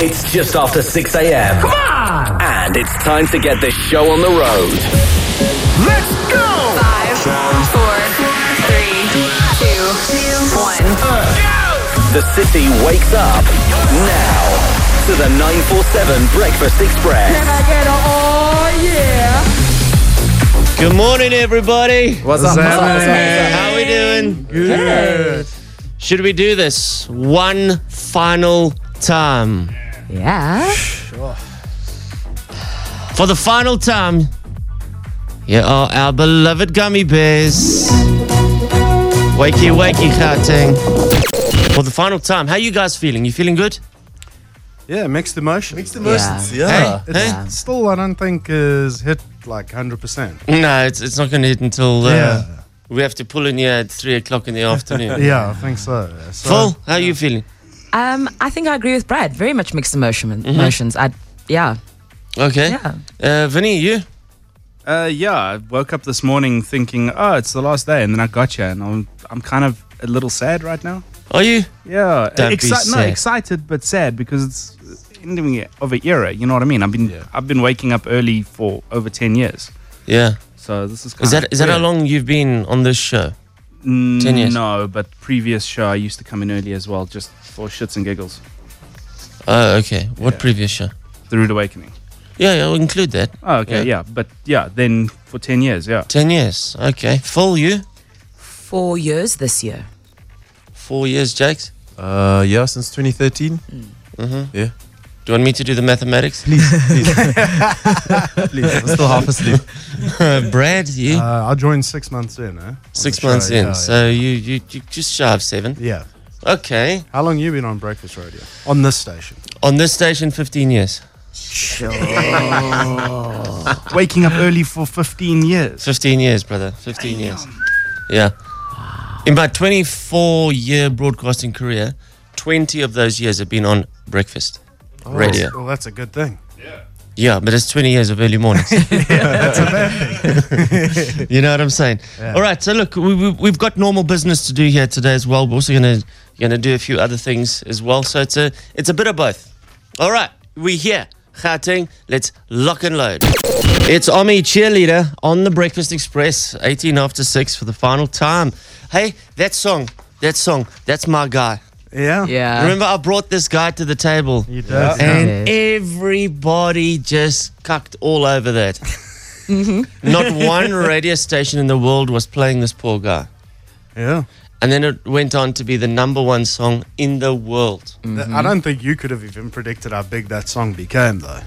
It's just after 6 a.m. Come on! And it's time to get this show on the road. Let's go! Five, four, three, two, one. Go! The city wakes up now to the 947 Breakfast Xpress. Can I get a oh yeah? Good morning, everybody. What's up? How we doing? Good. Should we do this one final time? Yeah. Sure. For the final time, here are our beloved gummy bears. Wakey, wakey, Gauteng. For the final time, how you guys feeling? You feeling good? Yeah, mixed emotions. Mixed emotions, yeah. Hey? Hey? It's still, I don't think, is hit like 100%. No, it's, it's not going to hit until uh, Yeah. we have to pull in here at 3 o'clock in the afternoon. Yeah, I think so. so Phil, how you feeling? Um, I think I agree with Brad. Very much mixed emotion, Mm-hmm. emotions. I, yeah, Okay. yeah. Uh, Vinny, you? Uh, yeah, I woke up this morning thinking, oh, it's the last day, and then I got you, and I'm, I'm kind of a little sad right now. Are you? Yeah, Don't be exci- no, excited but sad because it's ending of an era. You know what I mean? I've been I've been waking up early for over ten years, Yeah. so this is kind Is that of is that how long you've been on this show? Mm, 10 years? No, but previous show I used to come in early as well, just for shits and giggles. Oh, okay. What Yeah. previous show? The Rude Awakening. Yeah, yeah, I'll include that. Oh, okay, Yeah. yeah. but yeah, then for ten years, yeah. 10 years. Okay. Phil, you? Four years this year. Four years, Jakes? Uh, yeah, since 2013. Mm-hmm. Yeah. Do you want me to do the mathematics? Please, please. please. I'm still half asleep. Brad, you? Uh, I joined six months in, eh? Six the months show, in. yeah, so You, you you just shy of seven. Yeah. Okay. How long you been on Breakfast Radio? On this station? On this station, 15 years. Sure. Waking up early for fifteen years. 15 years, brother. 15 years. Yeah. In my 24 year broadcasting career, 20 of those years have been on breakfast oh, radio. Well, that's a good thing. Yeah, Yeah, but it's 20 years of early mornings. Yeah, that's a bad thing. you know what I'm saying? Yeah. All right, so look, we, we, we've got normal business to do here today as well. We're also going to going to do a few other things as well. So it's a it's a bit of both. All right, we here. Gauteng, let's lock and load. It's Omi Cheerleader on the Breakfast Xpress, 18 after 6 for the final time. Hey, that song, that song, that's my guy. Yeah? Yeah. Remember, I brought this guy to the table. You did. Yeah. yeah. And everybody just cucked all over that. Not one radio station in the world was playing this poor guy. Yeah. And then it went on to be the number one song in the world. Th- I don't think you could have even predicted how big that song became, though.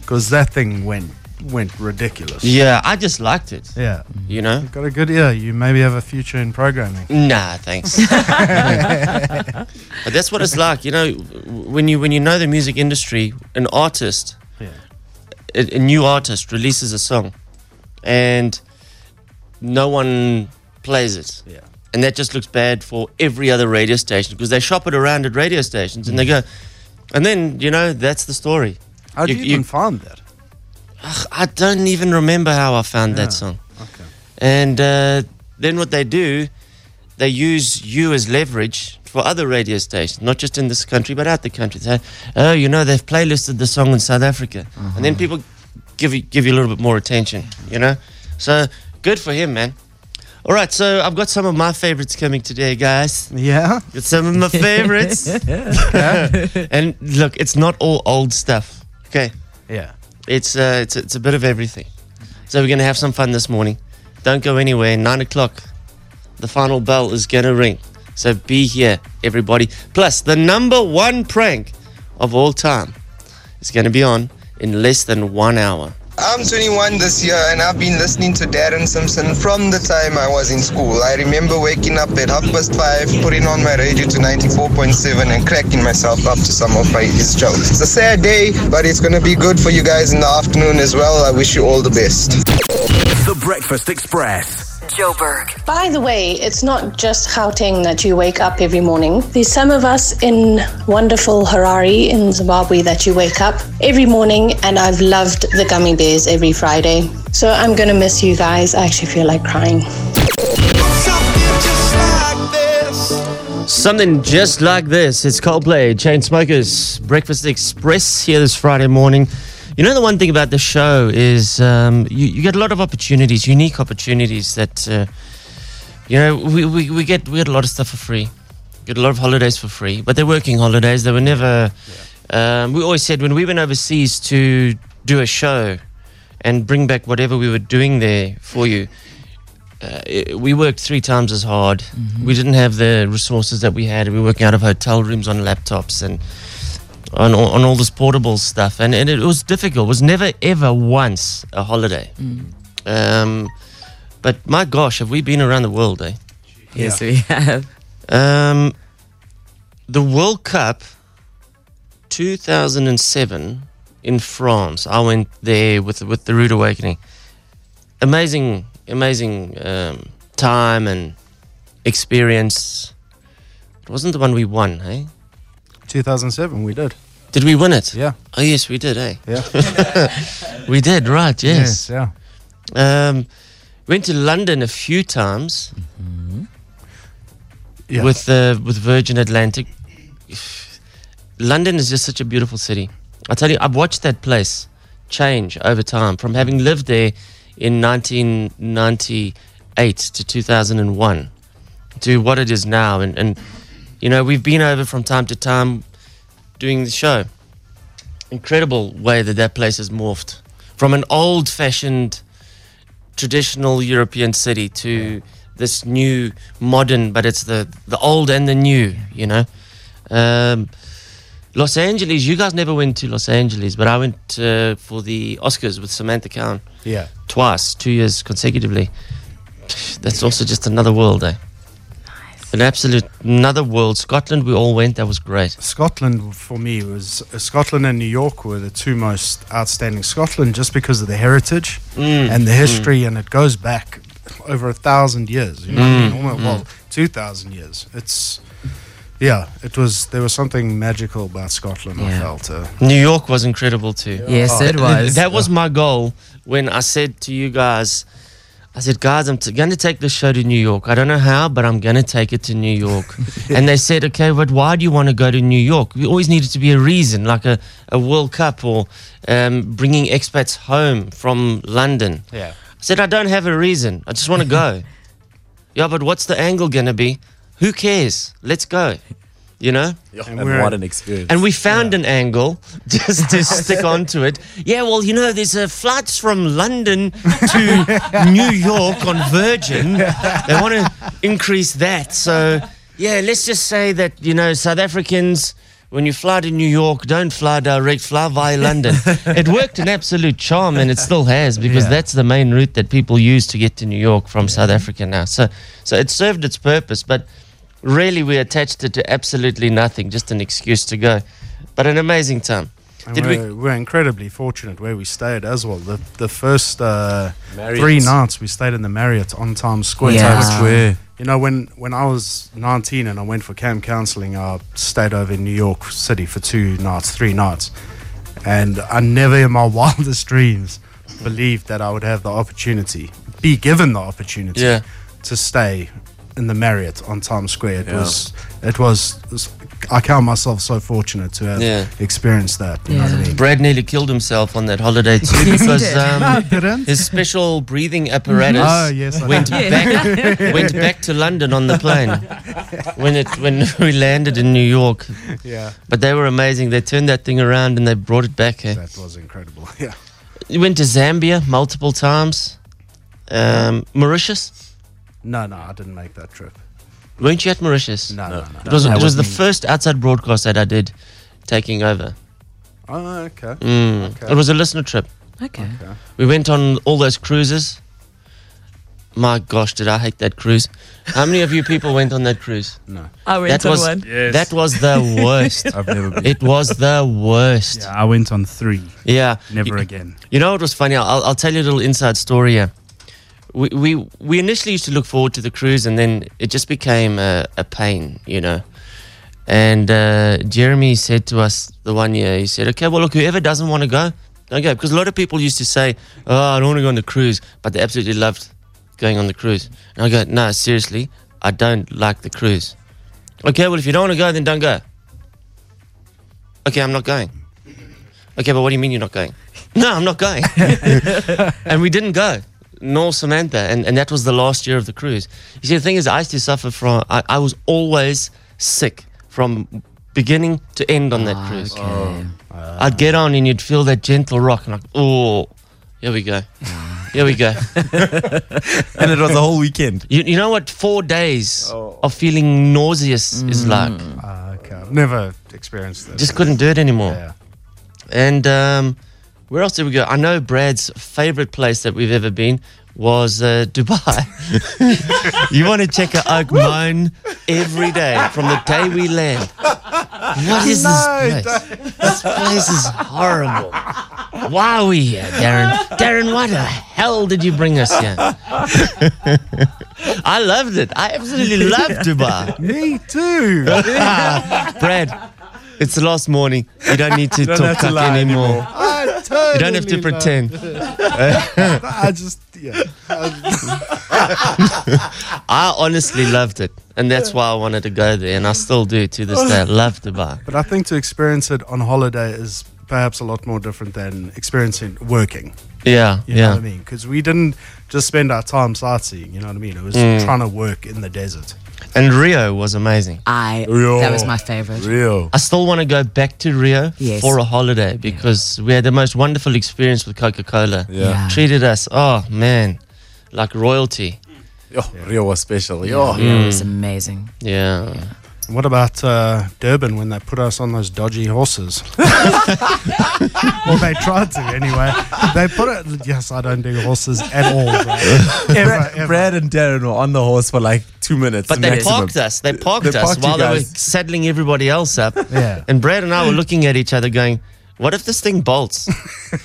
Because that thing went went ridiculous. Yeah, I just liked it. Yeah. You know? Got a good ear. You maybe have a future in programming. Nah, thanks. but that's what it's like, you know. When you when you know the music industry, an artist, Yeah. a, a new artist releases a song, and no one plays it. Yeah. And that just looks bad for every other radio station because they shop it around at radio stations and they go, and then you know that's the story. How do You- you, you- even find that? Ugh, I don't even remember how I found Yeah. that song. Okay. And uh, then what they do, they use you as leverage for other radio stations, not just in this country but out the country. They say, oh, you know, they've playlisted the song in South Africa, and then people give you give you a little bit more attention. You know, so good for him, man. All right, so I've got some of my favorites coming today, guys. Yeah. Got some of my favorites. Yeah. And look, it's not all old stuff. Okay, Yeah. it's uh, it's it's a bit of everything. So we're gonna have some fun this morning. Don't go anywhere. Nine o'clock, the final bell is gonna ring. So be here, everybody. Plus, the number one prank of all time is gonna be on in less than one hour. I'm 21 this year and I've been listening to Darren Simpson from the time I was in school. I remember waking up at half past five, putting on my radio to 94.7 and cracking myself up to some of his jokes. It's a sad day, but it's going to be good for you guys in the afternoon as well. I wish you all the best. The Breakfast Xpress. Joburg. By the way, it's not just Gauteng that you wake up every morning. There's some of us in wonderful Harare in Zimbabwe that you wake up every morning, and I've loved the gummy bears every Friday. So I'm gonna miss you guys. I actually feel like crying. Something just like this. Something just like this. It's Coldplay, Chainsmokers, Breakfast Xpress here this Friday morning. You know, the one thing about the show is um, you, you get a lot of opportunities, unique opportunities that, uh, you know, we, we, we, get, we get a lot of stuff for free. Get a lot of holidays for free, but they're working holidays. They were never. Um, we always said when we went overseas to do a show and bring back whatever we were doing there for you, uh, it- we worked three times as hard. We didn't have the resources that we had. We were working out of hotel rooms on laptops and on, all- on all this portable stuff. And, and it was difficult. It was never, ever once a holiday. Um, but my gosh, have we been around the world, eh? Yes, we have. Um, the World Cup 2007 in France. I went there with with the Rude Awakening. Amazing, amazing um, time and experience. It wasn't the one we won, hey? 2007, we did. Did we win it? Yeah. Oh yes, we did, eh? Yeah. we did, right? Yes. yeah. Um, went to London a few times Yeah. with uh, with Virgin Atlantic. London is just such a beautiful city. I tell you, I've watched that place change over time from having lived there in 1998 to 2001 to what it is now. And, and you know, we've been over from time to time doing the show. Incredible way that that place has morphed from an old fashioned traditional European city to this new modern, but it's the the old and the new. You know, um, Los Angeles. You guys never went to Los Angeles, but I went uh, for the Oscars with Samantha Cowen Yeah. twice, two years consecutively. That's also just another world, eh? An absolute another world. Scotland, we all went. That was great. Scotland for me was uh, Scotland and New York were the two most outstanding. Scotland just because of the heritage Mm, and the history, and it goes back over a thousand years. You know, what I mean? Mm, Almost, well, two thousand years. It's yeah, it was. There was something magical about Scotland. I felt. Uh, New York was incredible too. Yes, it was. That was my goal when I said to you guys, I said, guys, I'm t- going to take this show to New York. I don't know how, but I'm going to take it to New York. and they said, okay, but why do you want to go to New York? We always needed to be a reason, like a, a World Cup or um, bringing expats home from London. yeah. I said, I don't have a reason. I just want to go. yeah, but what's the angle going to be? Who cares? Let's go. You know? And And what an experience. And we found an angle just to stick onto it. Yeah, well, you know, there's uh, flights from London to New York on Virgin. They want to increase that. So, yeah, let's just say that, you know, South Africans, when you fly to New York, don't fly direct, fly via London. it worked an absolute charm, and it still has, because Yeah. that's the main route that people use to get to New York from South Africa now. So, so it served its purpose, but really we attached it to absolutely nothing, just an excuse to go. But an amazing time. Did we're, we? we're incredibly fortunate where we stayed as well. The the first uh, three nights we stayed in the Marriott on Times Square. Yeah. Which, Square. You know, when, when I was 19 and I went for camp counseling, I stayed over in New York City for two nights, three nights. And I never in my wildest dreams believed that I would have the opportunity, be given the opportunity Yeah. to stay in the Marriott on Times Square. It Yeah. was, it was, I count myself so fortunate to have Yeah. experienced that. You know what I Yeah. mean? Brad nearly killed himself on that holiday too because um, didn't. his special breathing apparatus Oh, yes, went did. back went back to London on the plane when it when we landed in New York. Yeah, But they were amazing. They turned that thing around and they brought it back. Eh? that was incredible. Yeah. You went to Zambia multiple times. Um, Mauritius. No, no, I didn't make that trip. Weren't you at Mauritius? No, no, no. It was, I it was the first outside broadcast that I did taking over. Oh, okay. Mm. Okay. It was a listener trip. Okay. We went on all those cruises. My gosh, did I hate that cruise? How many of you people went on that cruise? No. I went That on was one. Yes. that was the worst. I've never been. it was the worst. Yeah, I went on three. Yeah. Never You- again. You know what was funny? I'll, I'll tell you a little inside story here. We, we we initially used to look forward to the cruise, and then it just became a, a pain, you know. And uh, Jeremy said to us the one year, he said, "Okay, well, look, whoever doesn't want to go, don't go." Because a lot of people used to say, "Oh, I don't want to go on the cruise," but they absolutely loved going on the cruise. And I go, "No, seriously, I don't like the cruise." Okay, well, if you don't want to go, then don't go. Okay, I'm not going. Okay, but what do you mean you're not going? No, I'm not going. and we didn't go, nor Samantha. And, and that was the last year of the cruise. You see, the thing is, I used to suffer from, I, I was always sick from beginning to end on that cruise. I'd get on and you'd feel that gentle rock, and like, oh, here we go. Here we go. and it was a whole weekend. You, you know what four days of feeling nauseous is like? Uh, okay. I've never experienced this. Just couldn't do it anymore. Yeah. And um, where else did we go? I know Brad's favorite place that we've ever been was uh, Dubai. you want to check out Oak Mine every day from the day we land. What is this place? This place is horrible. Why are we here, Darren? Darren, why the hell did you bring us here? I loved it. I absolutely loved Dubai. Me too. Brad, it's the last morning. You don't need to Don't talk to cock anymore. anymore. Totally You don't have to pretend. I just yeah. I honestly loved it, and that's why I wanted to go there, and I still do to this day. I love Dubai. But I think to experience it on holiday is perhaps a lot more different than experiencing working. Yeah, You know yeah. what I mean? Because we didn't just spend our time sightseeing. You know what I mean? It was Mm. trying to work in the desert. And Rio was amazing. I Rio. that was my favorite. Rio. I still want to go back to Rio Yes. for a holiday because we had the most wonderful experience with Coca Cola. Yeah. Yeah. Treated us, oh man, like royalty. Yo, Rio was special. Yo. Oh. It was amazing. Yeah. What about uh, Durban when they put us on those dodgy horses? well, they tried to anyway. They put it. Yes, I don't do horses at all. Bro. Ever, Brad, ever. Brad and Darren were on the horse for like two minutes. But they parked us. They parked They us parked you while they were guys. saddling everybody else up. Yeah. And Brad and I were looking at each other going, what if this thing bolts?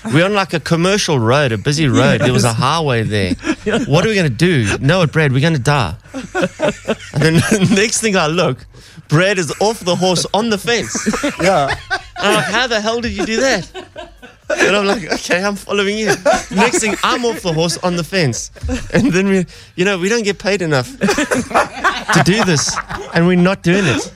We're on like a commercial road, a busy road. There was a highway there. What are we going to do? No, Brad, we're going to die. And then the next thing I look, Brad is off the horse on the fence. Yeah. I'm like, how the hell did you do that? And I'm like, okay, I'm following you. Next thing, I'm off the horse on the fence. And then we, you know, we don't get paid enough to do this. And we're not doing it.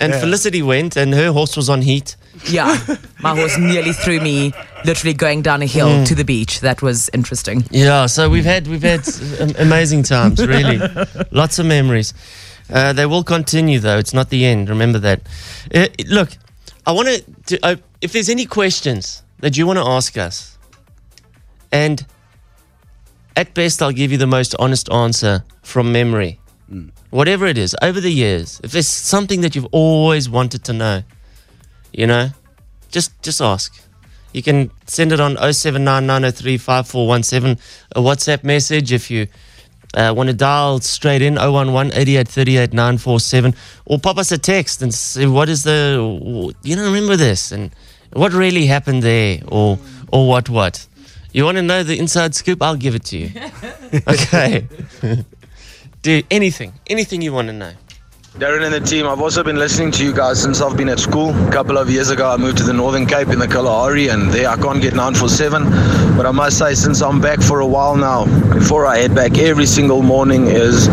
And Felicity went, and her horse was on heat. Yeah, my horse nearly threw me, literally going down a hill to the beach. That was interesting. Yeah, so we've had we've had amazing times, really, lots of memories. Uh, they will continue, though. It's not the end. Remember that. Uh, look, I want to. Uh, if there's any questions that you want to ask us, and at best, I'll give you the most honest answer from memory. Whatever it is, over the years, if there's something that you've always wanted to know, you know, just just ask. You can send it on 0799035417, a WhatsApp message if you uh, want to dial straight in 011 8838 947, or pop us a text and say, What is the, you know, remember this? And what really happened there? Or, or what, what? You want to know the inside scoop? I'll give it to you. okay. Do anything, anything you want to know. Darren and the team, I've also been listening to you guys since I've been at school. A couple of years ago, I moved to the Northern Cape in the Kalahari, and there I can't get 947. But I must say, since I'm back for a while now, before I head back, every single morning is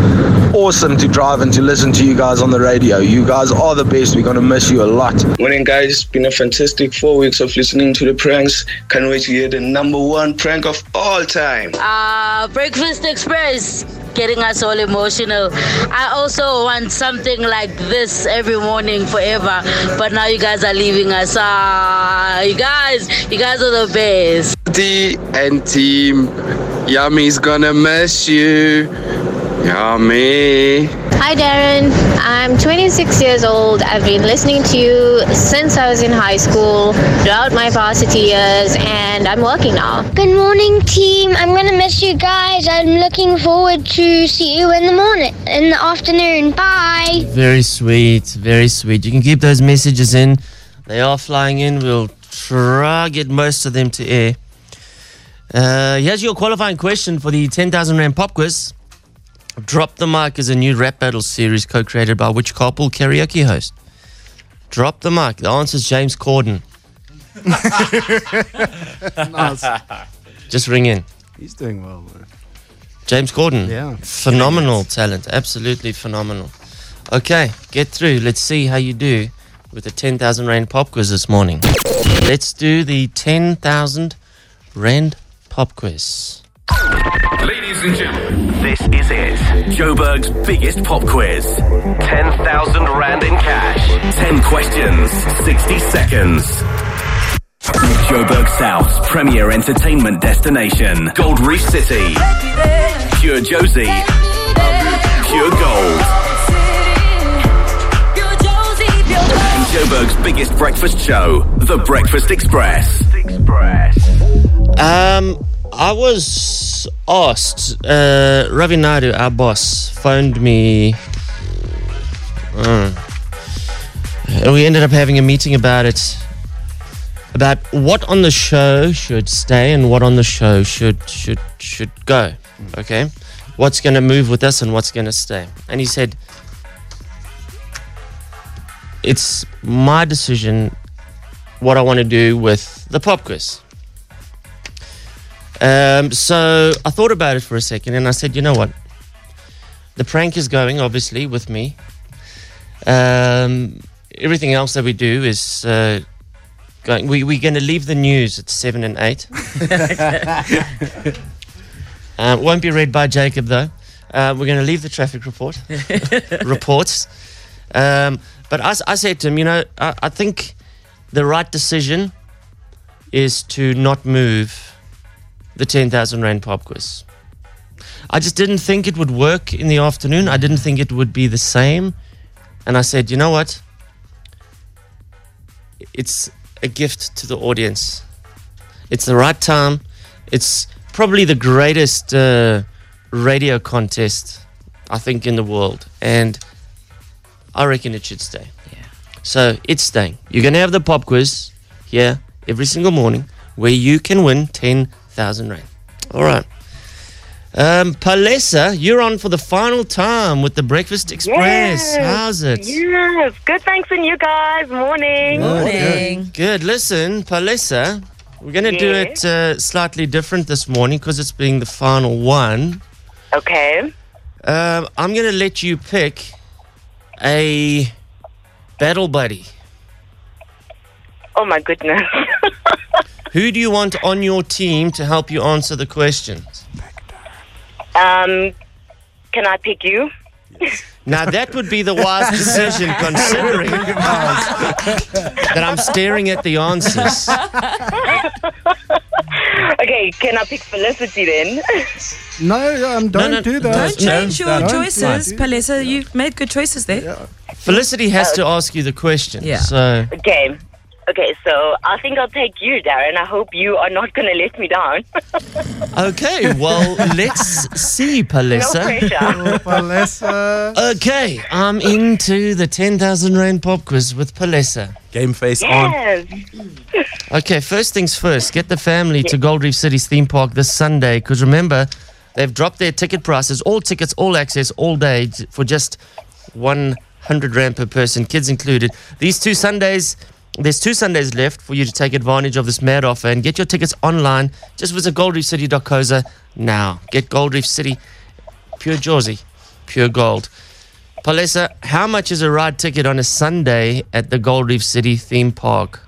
awesome to drive and to listen to you guys on the radio. You guys are the best. We're going to miss you a lot. Morning, guys. It's been a fantastic four weeks of listening to the pranks. Can't wait to hear the number one prank of all time. Uh, Breakfast Xpress getting us all emotional. I also want something like this every morning forever, but now you guys are leaving us. Ah, you guys, you guys are the best. D and team, Yummy's gonna miss you. Yummy. Hi Darren, I'm 26 years old. I've been listening to you since I was in high school, throughout my varsity years, and I'm working now. Good morning, team. I'm gonna miss you guys. I'm looking forward to see you in the morning, in the afternoon. Bye. Very sweet, very sweet. You can keep those messages in. They are flying in. We'll try get most of them to air. Uh, here's your qualifying question for the 10,000 Rand Pop Quiz. Drop the Mic is a new rap battle series co-created by which carpool karaoke host? Drop the Mic. The answer is James Corden. nice. Just ring in. He's doing well. Man. James Corden. Yeah. Phenomenal talent. Absolutely phenomenal. Okay, get through. Let's see how you do with the 10,000 Rand pop quiz this morning. Let's do the 10,000 Rand pop quiz. Ladies and gentlemen, this is it. Joburg's biggest pop quiz. 10,000 Rand in cash. 10 questions, 60 seconds. Joburg South's premier entertainment destination. Gold Reef City. Pure Jozi. Pure Gold. And Joburg's biggest breakfast show, The Breakfast Xpress. Um, I was asked, uh, Ravi Naidu, our boss, phoned me. Uh, and we ended up having a meeting about it. About what on the show should stay and what on the show should should should go. Okay, what's going to move with us and what's going to stay. And he said, "It's my decision what I want to do with the pop quiz." Um, so I thought about it for a second and I said, you know what? The prank is going, obviously, with me. Um, everything else that we do is uh, going. We, we're going to leave the news at 7 and 8. uh, won't be read by Jacob, though. Uh, we're going to leave the traffic report reports. Um, but I said to him, you know, I, I think the right decision is to not move the 10,000 Rand pop quiz. I just didn't think it would work in the afternoon. I didn't think it would be the same. And I said, you know what? It's a gift to the audience. It's the right time. It's probably the greatest uh, radio contest, I think, in the world. And I reckon it should stay. Yeah. So it's staying. You're going to have the pop quiz here every single morning where you can win 10,000 Rand. All right. Um, Palesa, you're on for the final time with the Breakfast Xpress. Yes. How's it? Yes, good. Thanks, and you guys. Morning. Good. Good. Listen, Palesa, we're going to do it uh, slightly different this morning because it's being the final one. Okay. Um, I'm going to let you pick a battle buddy. Oh my goodness. Who do you want on your team to help you answer the questions? um, can I pick you? Now, that would be the wise decision considering that I'm staring at the answers. okay, can I pick Felicity then? No, um, don't no, do that. Don't change your Don't choices, do Palesa. You've made good choices there. Felicity has to ask you the question. Yeah. So, okay. Okay, so I think I'll take you, Darren. I hope you are not going to let me down. okay, well, let's see, Palesa. No pressure. Palesa. Okay, I'm into the 10,000 Rand pop quiz with Palesa. Game face on. yes. Okay, first things first, get the family to Gold Reef City's theme park this Sunday because remember, they've dropped their ticket prices, all tickets, all access, all day for just 100 Rand per person, kids included. These two Sundays, there's two Sundays left for you to take advantage of this mad offer and get your tickets online. Just visit goldreefcity.coza now. Get Gold Reef City, pure Jozi, pure gold. Palesa, how much is a ride ticket on a Sunday at the Gold Reef City theme park?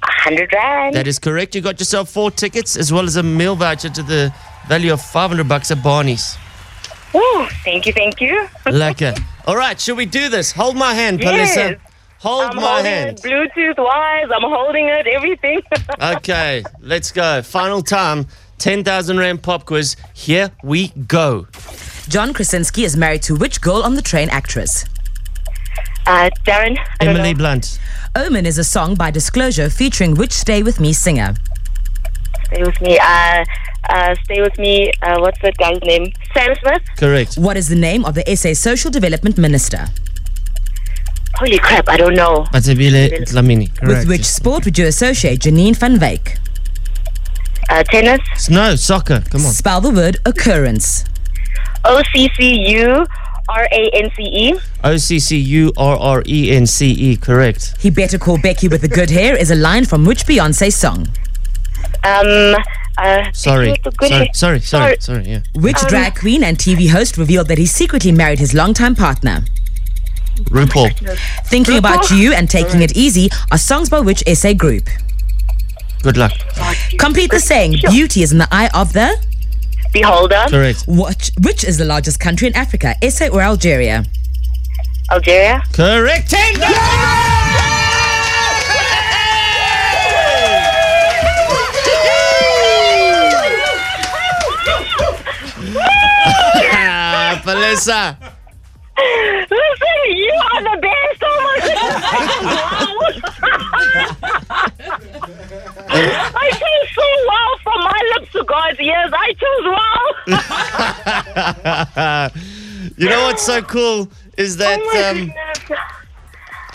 100 Rand. That is correct. You got yourself four tickets as well as a meal voucher to the value of 500 bucks at Barney's. Oh, thank you, thank you. Lekker. All right, should we do this? Hold my hand, Yes. Hold I'm my hand. it Bluetooth wise. I'm holding it, everything. Okay, let's go. Final time. 10,000 Rand pop quiz. Here we go. John Krasinski is married to which girl on the train actress? Uh, Darren. I Emily. Blunt. Omen is a song by Disclosure featuring which Stay With Me singer? Stay with me. Uh, uh, stay with me. Uh, what's that guy's name? Sam Smith. Correct. What is the name of the SA Social Development Minister? Holy crap! I don't know. Bathabile Dlamini. With which sport would you associate Janine van Wyk? Uh, tennis. No, soccer. Come on. Spell the word occurrence. O C C U R A N C E. O C C U R R E N C E. Correct. He better call Becky with the good hair is a line from which Beyonce song? Um. Uh, Sorry. with Sorry, sorry, sorry, sorry, yeah. Which Um, drag queen and TV host revealed that he secretly married his longtime partner? RuPaul. Thinking About You and Taking It Easy are songs by which SA group? Good luck. Complete the saying, beauty is in the eye of the... Beholder. Correct. What, which is the largest country in Africa, SA or Algeria? Algeria. Correct. Ten ah, Palesa. Listen, you are the best. Oh my goodness. I chose so well from my lips to God's ears. I chose well. you know what's so cool is that Oh um.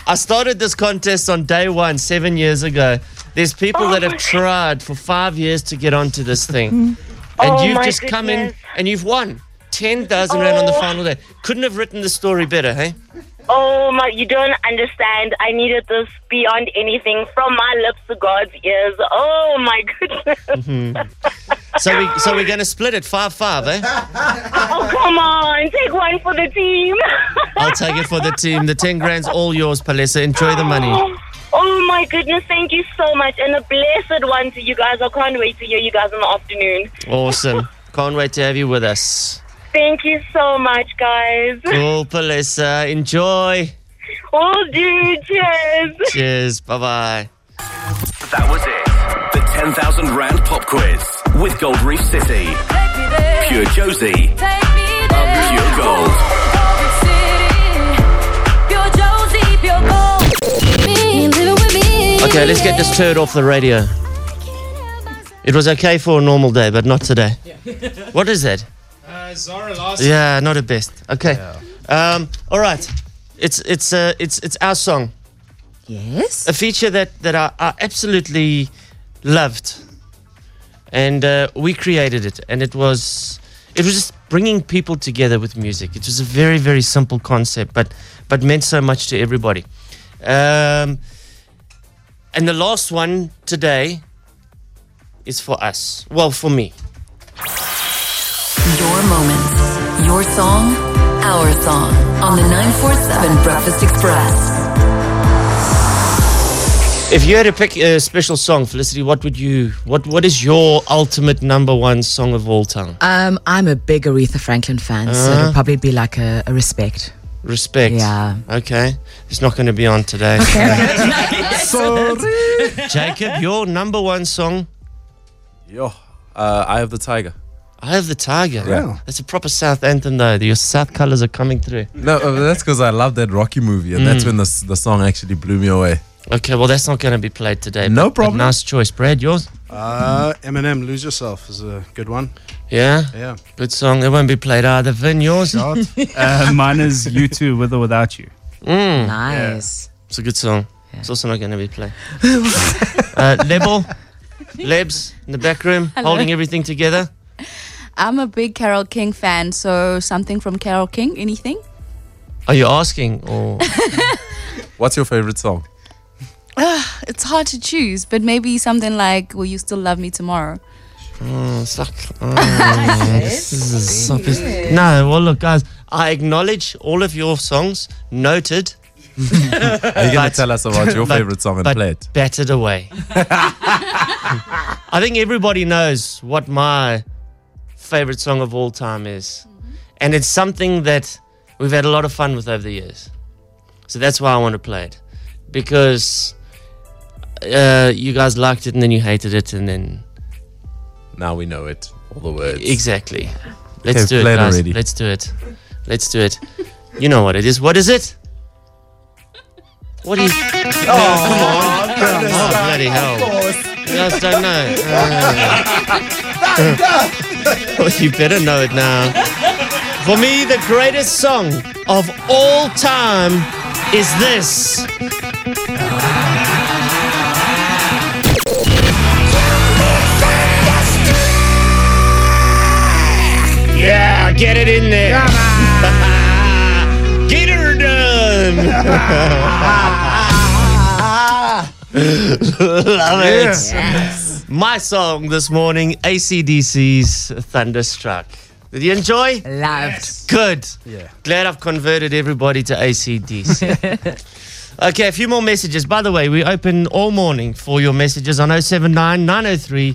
I started this contest on day one seven years ago. There's people Oh that have tried for five years to get onto this thing, and Oh you've just come in and you've won ten thousand rand on the Oh. final day. Couldn't have written the story better, hey? Oh my, you don't understand. I needed this beyond anything from my lips to God's ears. Oh my goodness. Mhm. so we so we're gonna split it five five, eh? Oh, come on. Take one for the team. I'll take it for the team. The ten grand's all yours, Palesa. Enjoy the money. Oh my goodness, thank you so much. And a blessed one to you guys. I can't wait to hear you guys in the afternoon. Awesome. Can't wait to have you with us. Thank you so much, guys. Cool, Palesa. Enjoy. Oh, dude, cheers. Cheers. Bye bye. That was it. The 10,000 Rand Pop Quiz with Gold Reef City. Pure Jozi. Pure Gold. Okay, let's get this turd off the radio. It was okay for a normal day, but not today. What is that? Uh, Zara Larsson. Yeah, not the best. Okay. Um, all right. It's it's uh, it's it's our song. Yes. A feature that that I, I absolutely loved, and uh, we created it, and it was it was just bringing people together with music. It was a very very simple concept, but but meant so much to everybody. Um, and the last one today is for us. Well, for me. Your song, our song on the 947 Breakfast Xpress. If you had to pick a special song, Felicity, what would you? What What is your ultimate number one song of all time? Um, I'm a big Aretha Franklin fan, so Uh-huh. it'll probably be like a, a respect. Respect. Yeah. Okay. It's not going to be on today. Sorry. Jacob, your number one song? Yo, uh, I have the tiger. I have the tiger. Yeah. That's a proper South anthem, though. Your South colors are coming through. No, uh, that's because I love that Rocky movie, and that's Mm. when the the song actually blew me away. Okay, well, that's not going to be played today. No but- but problem. nice choice. Brad, yours? Uh, Eminem, Lose Yourself is a good one. Yeah? Yeah. Good song. It won't be played either. Vin, yours? uh, mine is U2, With or Without You. Mm. Nice. It's a good song. It's also not going to be played. uh, Lebel, Lebs in the back room, Hello. holding everything together. I'm a big Carole King fan, so something from Carole King, anything? Are you asking or? What's your favorite song? Ah, it's hard to choose, but maybe something like Will You Still Love Me Tomorrow? Oh, it's like, oh, this is so pis- No, well, look, guys, I acknowledge all of your songs, noted. Are you going to tell us about your but- favorite song and but play it? Battered away. I think everybody knows what my favorite song of all time is. And it's something that we've had a lot of fun with over the years. So that's why I want to play it. Because uh, you guys liked it and then you hated it and then. Now we know it, all the words. Exactly. Let's Okay, do it, guys. already. Let's do it. Let's do it. You know what it is. What is it? What do you? Oh, come on! Come on, bloody hell! You guys don't know. Uh, well, you better know it now. For me, the greatest song of all time is this. Yeah, get it in there. get her done. Love it. Yes. My song this morning, ACDC's Thunderstruck. Did you enjoy? Loved. Good. Yeah. Glad I've converted everybody to ACDC. okay, a few more messages. By the way, we open all morning for your messages on 079 903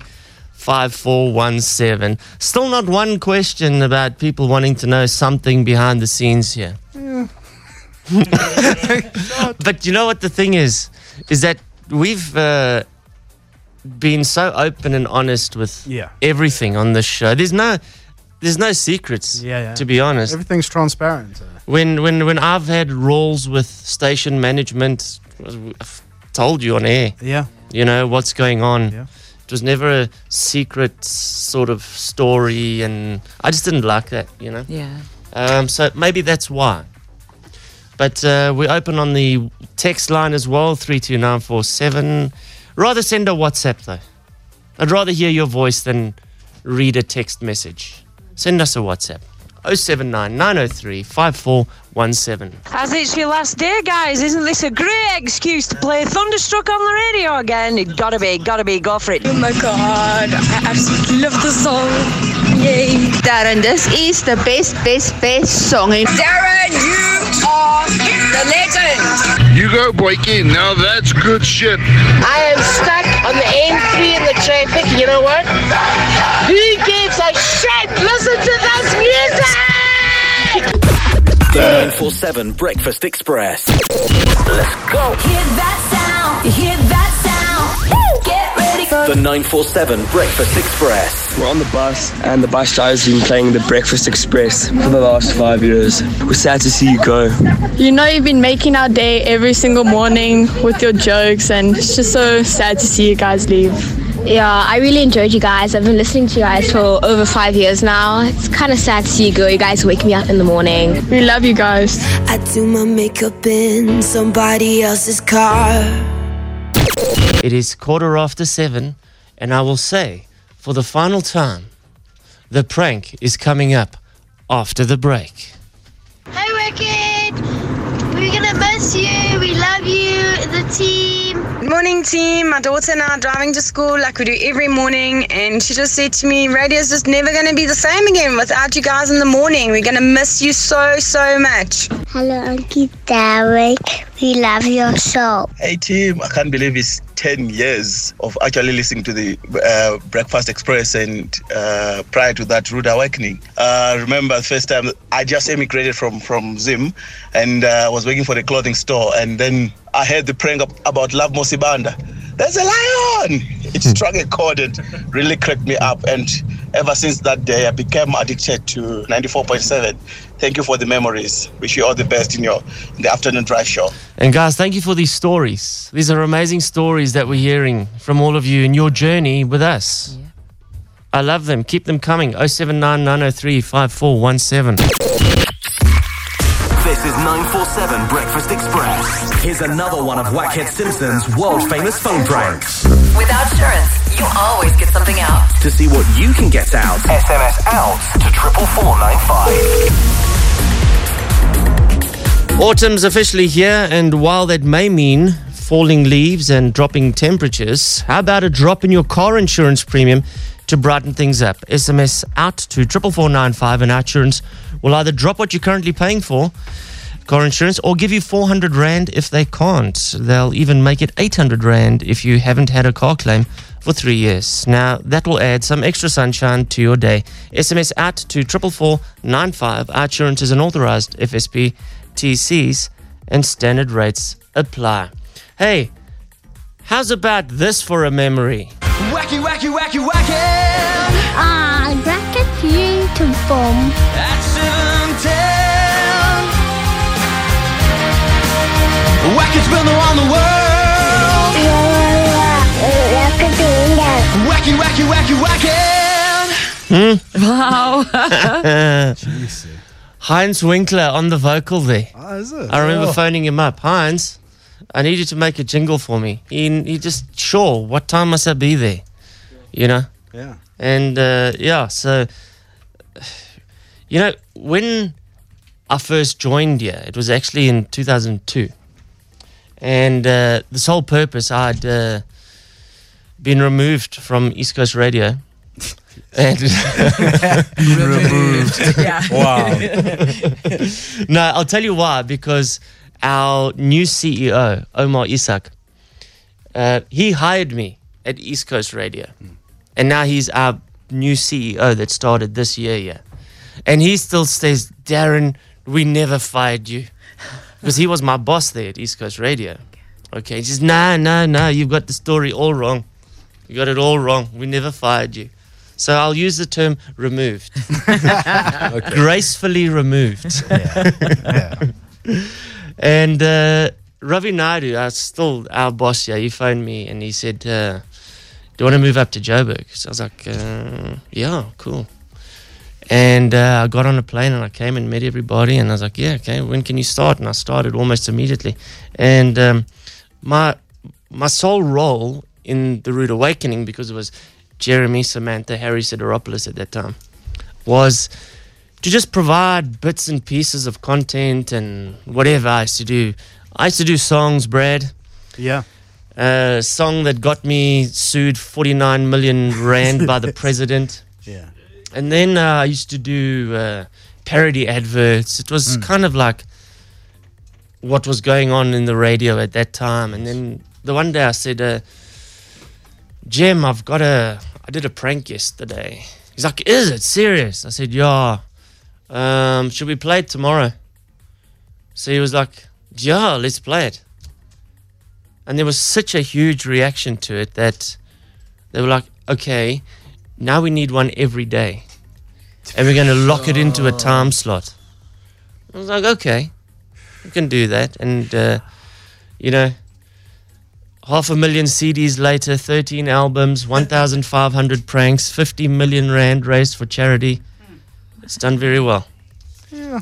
5417. Still not one question about people wanting to know something behind the scenes here. but you know what the thing is? Is that we've uh, been so open and honest with Yeah. everything on this show. There's no, there's no secrets. Yeah, yeah. To be honest, Everything's transparent. uh, when when when I've had roles with station management, I've told you on air. Yeah. You know what's going on. Yeah. It was never a secret sort of story, and I just didn't like that. You know. Yeah. Um, so maybe that's why. But uh, we're open on the text line as well, 32947. Rather send a WhatsApp though. I'd rather hear your voice than read a text message. Send us a WhatsApp. 079 903 5417. As it's your last day, guys, isn't this a great excuse to play Thunderstruck on the radio again? It gotta be, gotta be, go for it. Oh my god, I absolutely love the song. Yay. Darren, this is the best, best, best song. Darren, you are the legend. You go, Boykin. Now that's good shit. I am stuck on the M3 in the traffic. You know what? Who gives a shit? Listen to this music! The 947 Breakfast Xpress. Let's go. Hear that sound. You hear that sound. Get ready for The 947 Breakfast Xpress. We're on the bus, and the bus driver's been playing the Breakfast Xpress for the last five years. We're sad to see you go. You know, you've been making our day every single morning with your jokes, and it's just so sad to see you guys leave. Yeah, I really enjoyed you guys. I've been listening to you guys for over five years now. It's kind of sad to see you go. You guys wake me up in the morning. We love you guys. I do my makeup in somebody else's car. It is quarter after seven, and I will say, for the final time, the prank is coming up after the break. Hey, Wicked! We're gonna miss you. We love you, the team. Good morning, team. My daughter and I are driving to school like we do every morning, and she just said to me, Radio's just never going to be the same again without you guys in the morning. We're going to miss you so, so much. Hello, Uncle Derek. We love your show. Hey team, I can't believe it's 10 years of actually listening to the uh, Breakfast Xpress and uh, prior to that, Rude Awakening. Uh, remember the first time I just emigrated from, from Zim and uh, was working for the clothing store and then I heard the prank ab- about Love Mosibanda. There's a lion! It struck a chord and really cracked me up and ever since that day I became addicted to 94.7. Thank you for the memories. Wish you all the best in your in the afternoon drive show. And guys, thank you for these stories. These are amazing stories that we're hearing from all of you in your journey with us. I love them. Keep them coming. 079 903 5417. This is 947 Breakfast Xpress. Here's another one of Whackhead Simpson's world famous phone pranks. Without insurance, you always get something out. To see what you can get out, SMS out to 44495. Autumn's officially here, and while that may mean falling leaves and dropping temperatures, how about a drop in your car insurance premium to brighten things up? SMS out to 44495 and our insurance will either drop what you're currently paying for, car insurance, or give you 400 Rand if they can't. They'll even make it 800 Rand if you haven't had a car claim for three years. Now, that will add some extra sunshine to your day. SMS out to 44495. Our insurance is an authorized FSP, TCs, and standard rates apply. Hey, how's about this for a memory? Wacky, wacky, wacky, wacky. Ah, bracket you to bomb. Town. Wacky's been around the world. Wacky, wacky, wacky, wacky. Hmm? Wow. Heinz Winckler on the vocal there. Ah, is it? I remember Oh. phoning him up. Heinz, I need you to make a jingle for me. He, he just, sure, what time must I be there? You know? Yeah. And uh, yeah, so, you know, when I first joined here, it was actually in 2002. And uh, the sole purpose, I'd uh, been removed from East Coast Radio And Been removed. Yeah. Wow. no, I'll tell you why. Because our new CEO, Omar Essack, uh, he hired me at East Coast Radio. And now he's our new CEO that started this year, yeah. And he still says, Darren, we never fired you. Because he was my boss there at East Coast Radio. Okay, he says, no, no, no, you've got the story all wrong. You got it all wrong. We never fired you. So I'll use the term removed. Gracefully removed. and uh, Ravi Naidu, uh, still our boss here, he phoned me and he said, uh, Do you want to move up to Joburg? So I was like, uh, Yeah, cool. And uh, I got on a plane and I came and met everybody. And I was like, Yeah, okay, when can you start? And I started almost immediately. And um, my my sole role in the Rude Awakening, because it was Jeremy, Samantha, Harry Sideropoulos at that time, was to just provide bits and pieces of content and whatever I used to do. I used to do songs, Brad. Yeah. A song that got me sued 49 million rand by the president. Yeah. And then uh, I used to do uh, parody adverts. It was kind of like what was going on in the radio at that time. And then the one day I said, uh, Jim, I've got a, I did a prank yesterday. He's like, is it serious? I said, yeah. Um, should we play it tomorrow? So he was like, yeah, let's play it. And there was such a huge reaction to it that they were like, okay, now we need one every day. And we're going to lock it into a time slot. I was like, okay, we can do that. And, uh, you know, half a million CDs later, 13 albums, 1,500 pranks, 50 million rand raised for charity. It's done very well. Yeah.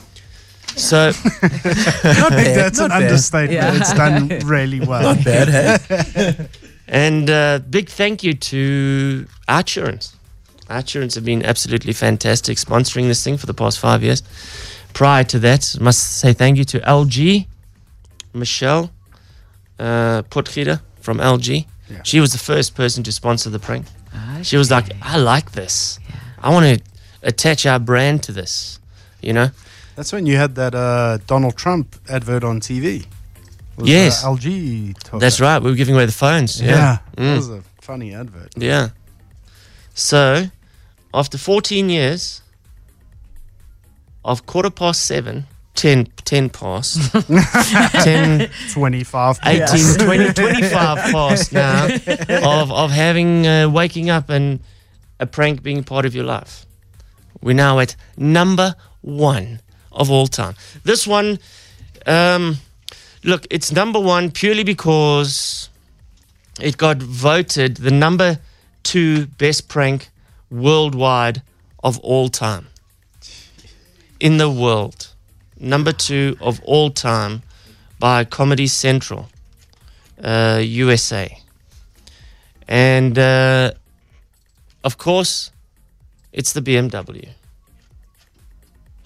So, I think that's an understatement. It's done really well. Not bad, hey? and uh, big thank you to Outsurance. Outsurance have been absolutely fantastic sponsoring this thing for the past five years. Prior to that, must say thank you to LG, Michelle uh, Potgieter from LG. She was the first person to sponsor the prank. She was like, I like this. I want to attach our brand to this, you know? That's when you had that uh, Donald Trump advert on TV. Was, Yes. uh, LG. That's that. right. We were giving away the phones. Yeah. Yeah. That Mm. was a funny advert. Yeah. So, after 14 years of quarter past seven, 10, 10 past, 10, 25 18, past. 20, 25 past now of, of having, uh, waking up and a prank being part of your life. We're now at number one of all time. This one, um, look, it's number one purely because it got voted the number two best prank worldwide of all time. In the world. Number two of all time by Comedy Central, uh, USA. And uh, of course, it's the BMW.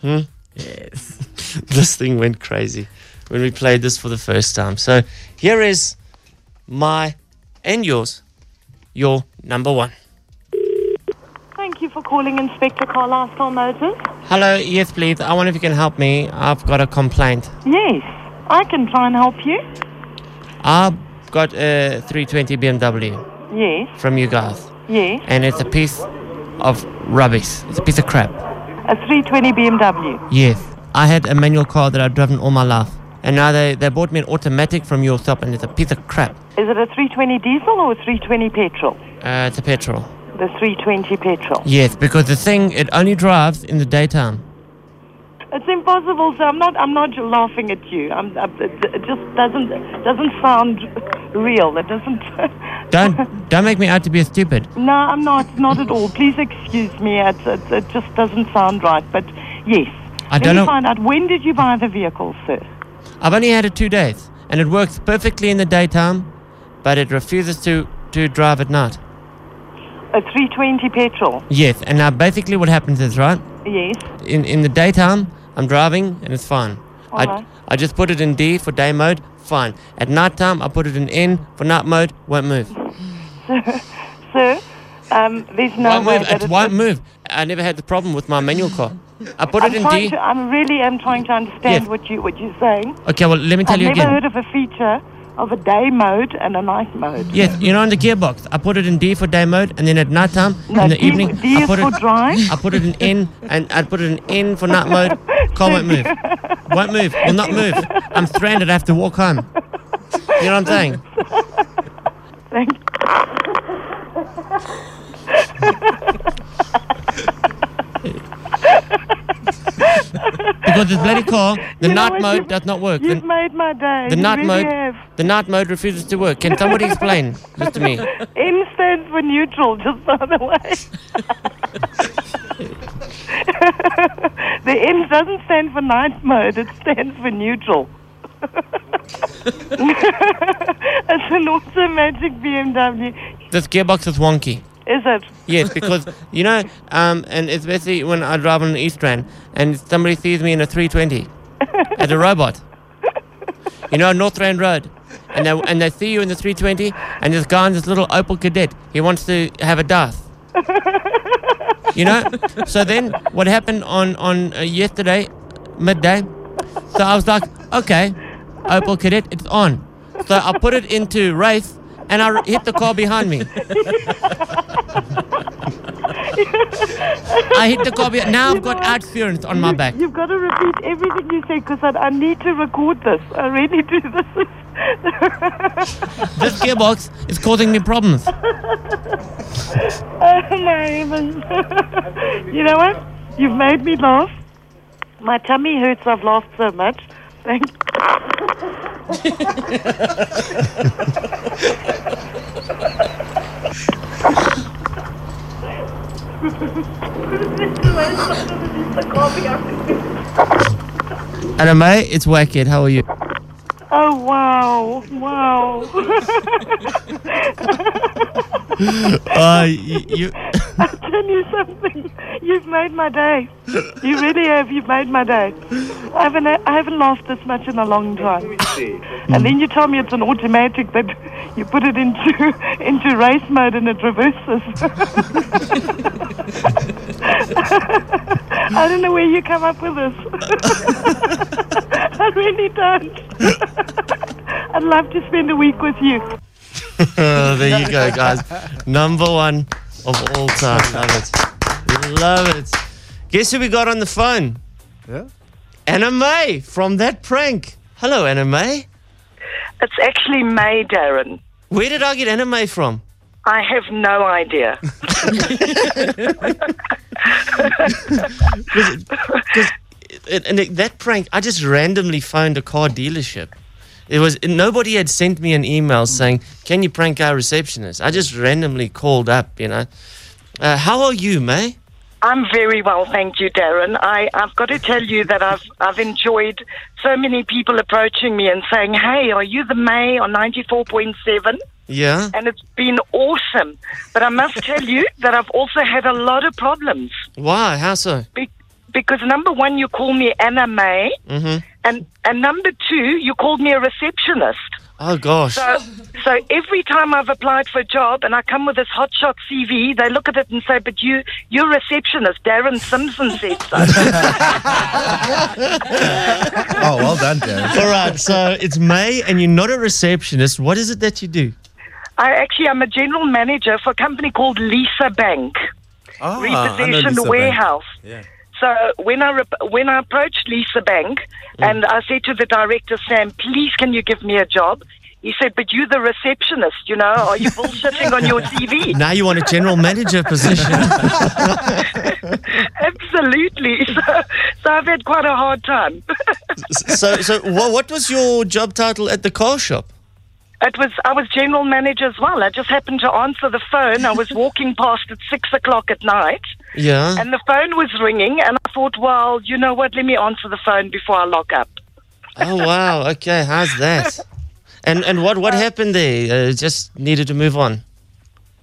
Hmm? Yes. this thing went crazy when we played this for the first time. So here is my and yours, your number one. Thank you for calling Inspector Carlisle Motors. Hello, yes, please. I wonder if you can help me. I've got a complaint. Yes, I can try and help you. I've got a 320 BMW Yes, from you guys, yes. and it's a piece of rubbish. It's a piece of crap. A 320 BMW. Yes, I had a manual car that I've driven all my life, and now they, they bought me an automatic from your shop, and it's a piece of crap. Is it a 320 diesel or a 320 petrol? Uh, it's a petrol. The 320 petrol. Yes, because the thing it only drives in the daytime. It's impossible, sir. I'm not. I'm not laughing at you. I'm, it it just doesn't doesn't sound real. It doesn't. Don't don't make me out to be a stupid. no, I'm not. Not at all. Please excuse me. It, it, it just doesn't sound right. But yes. I Let don't me know- find out. When did you buy the vehicle, sir? I've only had it two days, and it works perfectly in the daytime, but it refuses to to drive at night. A 320 petrol. Yes, and now basically what happens is right Yes. in in the daytime I'm driving and it's fine. I Alright. I just put it in D for day mode, fine. At night time I put it in N for night mode, won't move. Sir, sir, Um, there's no won't way move. that It won't move. I never had the problem with my manual car. I put I'm it in D. to, I'm really am trying to understand Yes. what you what you're saying. Okay, well, let me tell I've you never heard of a feature of a day mode and a night mode. Yes, you know, in the gearbox, I put it in D for day mode, and then at night time, No, in the D- evening, D I put it. drive. I put it in N, and I put it in N for night mode. Car won't move. Won't move. Will not move. I'm stranded. I have to walk home. You know what I'm saying? Thank Because it's bloody car, the You night mode You've- does not work. You've The, made my day. the You night really mode, have. the night mode refuses to work. Can somebody explain this to me? N stands for neutral, just by the way. the N doesn't stand for night mode, it stands for neutral. it's an automatic BMW. This gearbox is wonky. Is it? Yes, because you know, um, and especially when I drive on the East Rand and somebody sees me in a 320 as a robot, you know, North Rand Road, and they and they see you in the 320, and this guy in this little Opel Kadett, he wants to have a dust. You know, so then what happened on on uh, yesterday midday? So I was like, okay, Opel Kadett, it's on. So I put it into race, and I hit the car behind me. I hit the car. Behind. Now I've got interference on my back. You've got to repeat everything you say because I, I need to record this. I really do. This is. This gearbox is causing me problems. oh my heavens. you know what? You've made me laugh. My tummy hurts. I've laughed so much. Thank Anna May, it's Whackhead. How are you? Oh wow! Wow! Uh, you, you I'll tell you something. You've made my day. You really have. You've made my day. I haven't. I haven't laughed this much in a long time. And then you tell me it's an automatic, that you put it into into race mode and it reverses. I don't know where you come up with this. I really don't. I'd love to spend a week with you. there you go, guys. Number one of all time. Love it. Love it. Guess who we got on the phone? Yeah. Anna May from that prank. Hello, Anna May. It's actually May, Darren. Where did I get Anna May from? I have no idea. Because and that prank, I just randomly found a car dealership. It was nobody had sent me an email saying, "Can you prank our receptionist?" I just randomly called up. You know, uh, how are you, May? I'm very well, thank you, Darren. I, I've got to tell you that I've I've enjoyed so many people approaching me and saying, "Hey, are you the May on ninety four point seven? Yeah. And it's been awesome. But I must tell you that I've also had a lot of problems. Why? How so? Be- because number one, you call me Anna May, Mm-hmm. And and number two, you called me a receptionist. Oh gosh. So, so every time I've applied for a job and I come with this hotshot CV, they look at it and say, "But you, you're a receptionist." Darren Simpson said so. oh, well done, Darren. All right. So it's May, and you're not a receptionist. What is it that you do? I actually I'm a general manager for a company called Lisa Bank, Ah, I know Repossession Lisa Bank. Warehouse. Yeah. So when I rep- when I approached Lisa Bank mm. and I said to the director Sam, please can you give me a job? He said, but you're the receptionist, you know. Are you bullshitting on your TV? Now you want a general manager position. Absolutely. So, so I've had quite a hard time. so, so what was your job title at the car shop? It was I was general manager as well. I just happened to answer the phone. I was walking past at six o'clock at night. Yeah. And the phone was ringing, and I thought, well, you know what? Let me answer the phone before I lock up. Oh wow. Okay. How's that? And and what what happened there? Uh, just needed to move on.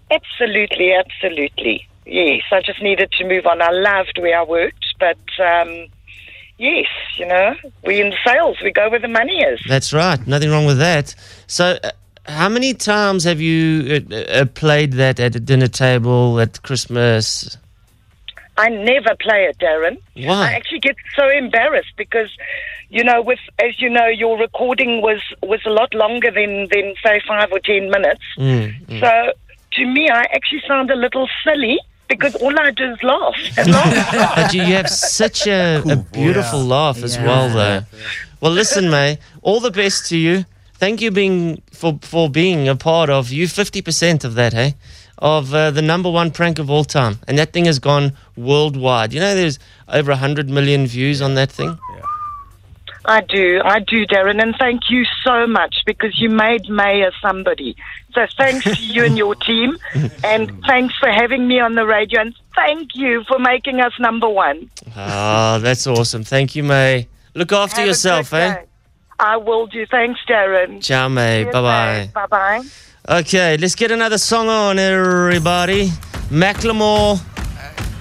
Absolutely, absolutely. Yes, I just needed to move on. I loved where I worked, but um, yes, you know, we in sales. We go where the money is. That's right. Nothing wrong with that. So, uh, how many times have you uh, uh, played that at a dinner table at Christmas? I never play it, Darren. Why? I actually get so embarrassed because, you know, with as you know, your recording was was a lot longer than than say five or ten minutes. Mm, mm. So to me, I actually sound a little silly because all I do is laugh and laugh. but you, you have such a, a beautiful laugh as well, though. Well, listen, May, all the best to you. Thank you being for for being a part of you. Fifty percent of that, hey, of uh, the number one prank of all time, and that thing has gone worldwide. You know, there's over hundred million views on that thing. I do, I do, Darren, and thank you so much because you made May a somebody. So thanks to you and your team, and thanks for having me on the radio, and thank you for making us number one. Ah, that's awesome. Thank you, May. Look after Have yourself, eh? day. I will do. Thanks, Darren. Ciao, May. Bye bye. Bye bye. Okay, let's get another song on, everybody. Macklemore,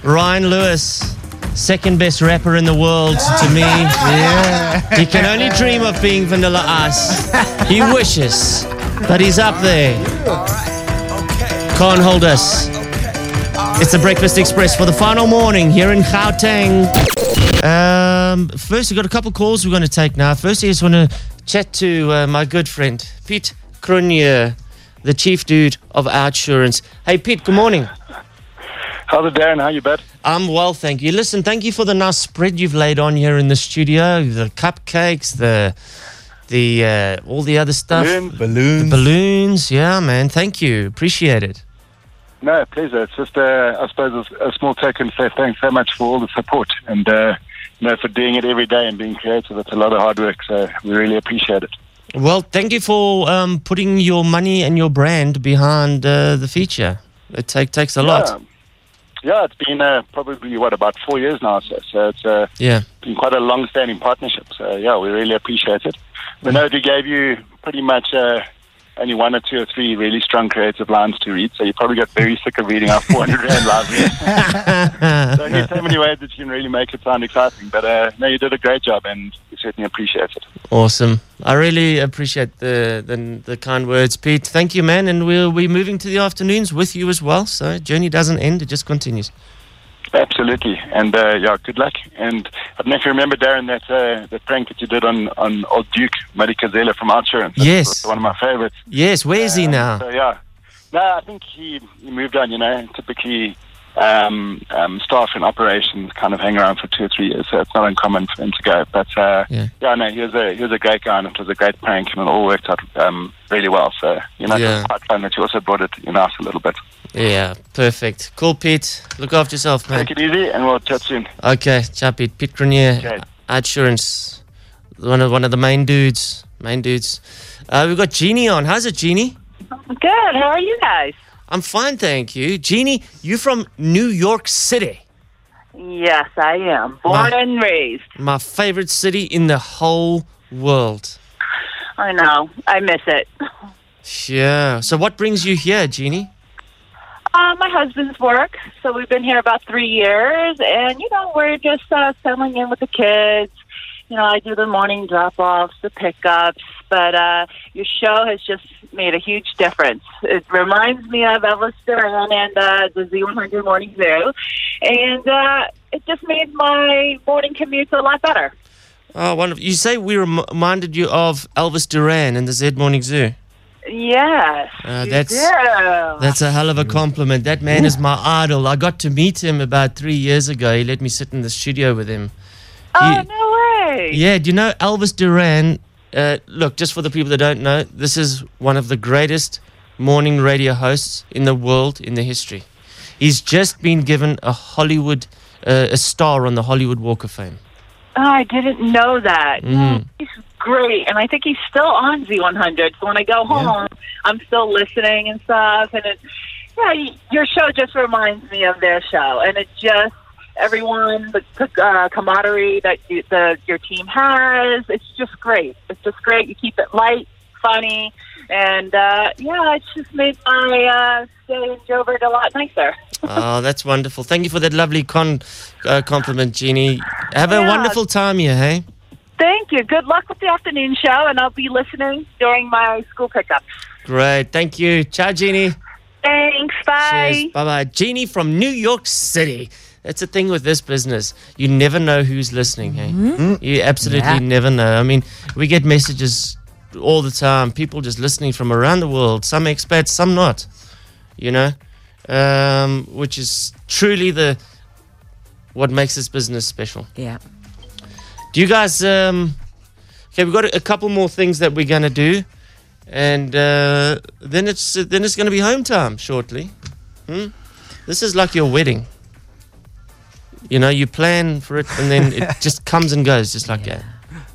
Ryan Lewis, second best rapper in the world to me. Yeah. He can only dream of being Vanilla Ice. He wishes, but he's up there. Can't hold us. It's the Breakfast Xpress for the final morning here in Gauteng. Um, first, we've got a couple calls we're going to take now. First, I just want to chat to uh, my good friend, Pete Krunier, the chief dude of Outsurance. Hey, Pete, good morning. How's it, Darren? How you, bud? I'm well, thank you. Listen, thank you for the nice spread you've laid on here in the studio. The cupcakes, the the uh, all the other stuff, Balloons. balloons, the balloons. Yeah, man. Thank you. Appreciate it. No, pleasure. It's just, uh, I suppose, a, a small token to say thanks so much for all the support and, uh, you know, for doing it every day and being creative. It's a lot of hard work, so we really appreciate it. Well, thank you for um, putting your money and your brand behind uh, the feature. It take, takes a lot. Yeah, it's been uh, probably, what, about four years now, so, so it's uh, Yeah. been quite a long-standing partnership. So, yeah, we really appreciate it. We know we gave you pretty much uh, only one or two or three really strong creative lines to read, so you probably got very sick of reading our 400 rand live read. so there's so many ways that you can really make it sound exciting. But uh, no, you did a great job, and we certainly appreciate it. Awesome. I really appreciate the, the the kind words, Pete. Thank you, man. And we'll be moving to the afternoons with you as well. So journey doesn't end; it just continues. Absolutely, and uh, yeah, good luck. And I don't know if you remember, Darren, that uh, that prank that you did on on old Duke Muddy Kazela from Outsurance. That's Yes. one of my favorites. Yes. Where is he now? So yeah, no, I think he, he moved on. You know, typically um, um, staff in operations kind of hang around for two or three years, so it's not uncommon for him to go. But uh, Yeah. yeah, no, he was a he was a great guy, and it was a great prank, and it all worked out um, really well. So you know, Yeah. it's quite fun that you also brought it in us a little bit. Yeah. Perfect. Cool, Pete. Look after yourself, man. Take it easy, and we'll chat soon. Okay, ciao, Pete. Pete Grenier, Insurance, one of one of the main dudes. Main dudes. Uh, we've got Jeannie on. How's it, Jeannie? Good. How are you guys? I'm fine, thank you. Jeannie, you from New York City, Yes, I am. Born My- and raised. my favorite city in the whole world. I know. I miss it. Yeah. So, what brings you here, Jeannie? Uh, my husband's work. So we've been here about three years, and you know we're just uh, settling in with the kids. You know, I do the morning drop-offs, the pickups, but uh, your show has just made a huge difference. It reminds me of Elvis Duran and uh, the Z100 Morning Zoo, and uh, it just made my morning commute a lot better. Oh, wonderful. You say we rem- reminded you of Elvis Duran and the Z Morning Zoo. Yes, Uh, you that's that's a hell of a compliment. That man is my idol. I got to meet him about three years ago. He let me sit in the studio with him. Oh no way! Yeah, do you know Elvis Duran? Uh, look, just for the people that don't know, this is one of the greatest morning radio hosts in the world in the history. He's just been given a Hollywood, uh, a star on the Hollywood Walk of Fame. Oh, I didn't know that. Mhm. He's great, and I think he's still on Z100. So when I go home, I'm still listening and stuff. And it, yeah, your show just reminds me of their show, and it just everyone the uh, camaraderie that you, the your team has. It's just great. It's just great. You keep it light, funny, and uh, yeah, it's just made my uh, stay in Joburg a lot nicer. oh, that's wonderful. Thank you for that lovely con- uh, compliment, Jeannie. Have a Yeah. wonderful time here, hey? Thank you. Good luck with the afternoon show, and I'll be listening during my school pickup. Great. Thank you. Ciao, Jeannie. Thanks. Bye. Bye bye. Jeannie from New York City. That's the thing with this business. You never know who's listening, hey? You absolutely Yeah. never know. I mean, we get messages all the time, people just listening from around the world, some expats, some not, you know, um, which is truly the what makes this business special. Yeah. Do you guys? Um, okay, we've got a, a couple more things that we're gonna do, and uh, then it's then it's gonna be home time shortly. Hmm? This is like your wedding. You know, you plan for it, and then it just comes and goes, just like that.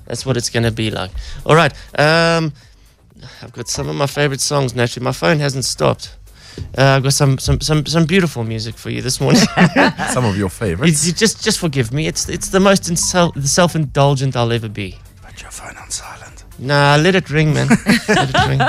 That's what it's gonna be like. All right. Um, I've got some of my favorite songs. Naturally, my phone hasn't stopped. Uh, I've got some, some some some beautiful music for you this morning. Some of your favorites. It's, you just just forgive me. It's it's the most insel- self indulgent I'll ever be. Put your phone on silent. Nah, let it ring, man. let it ring.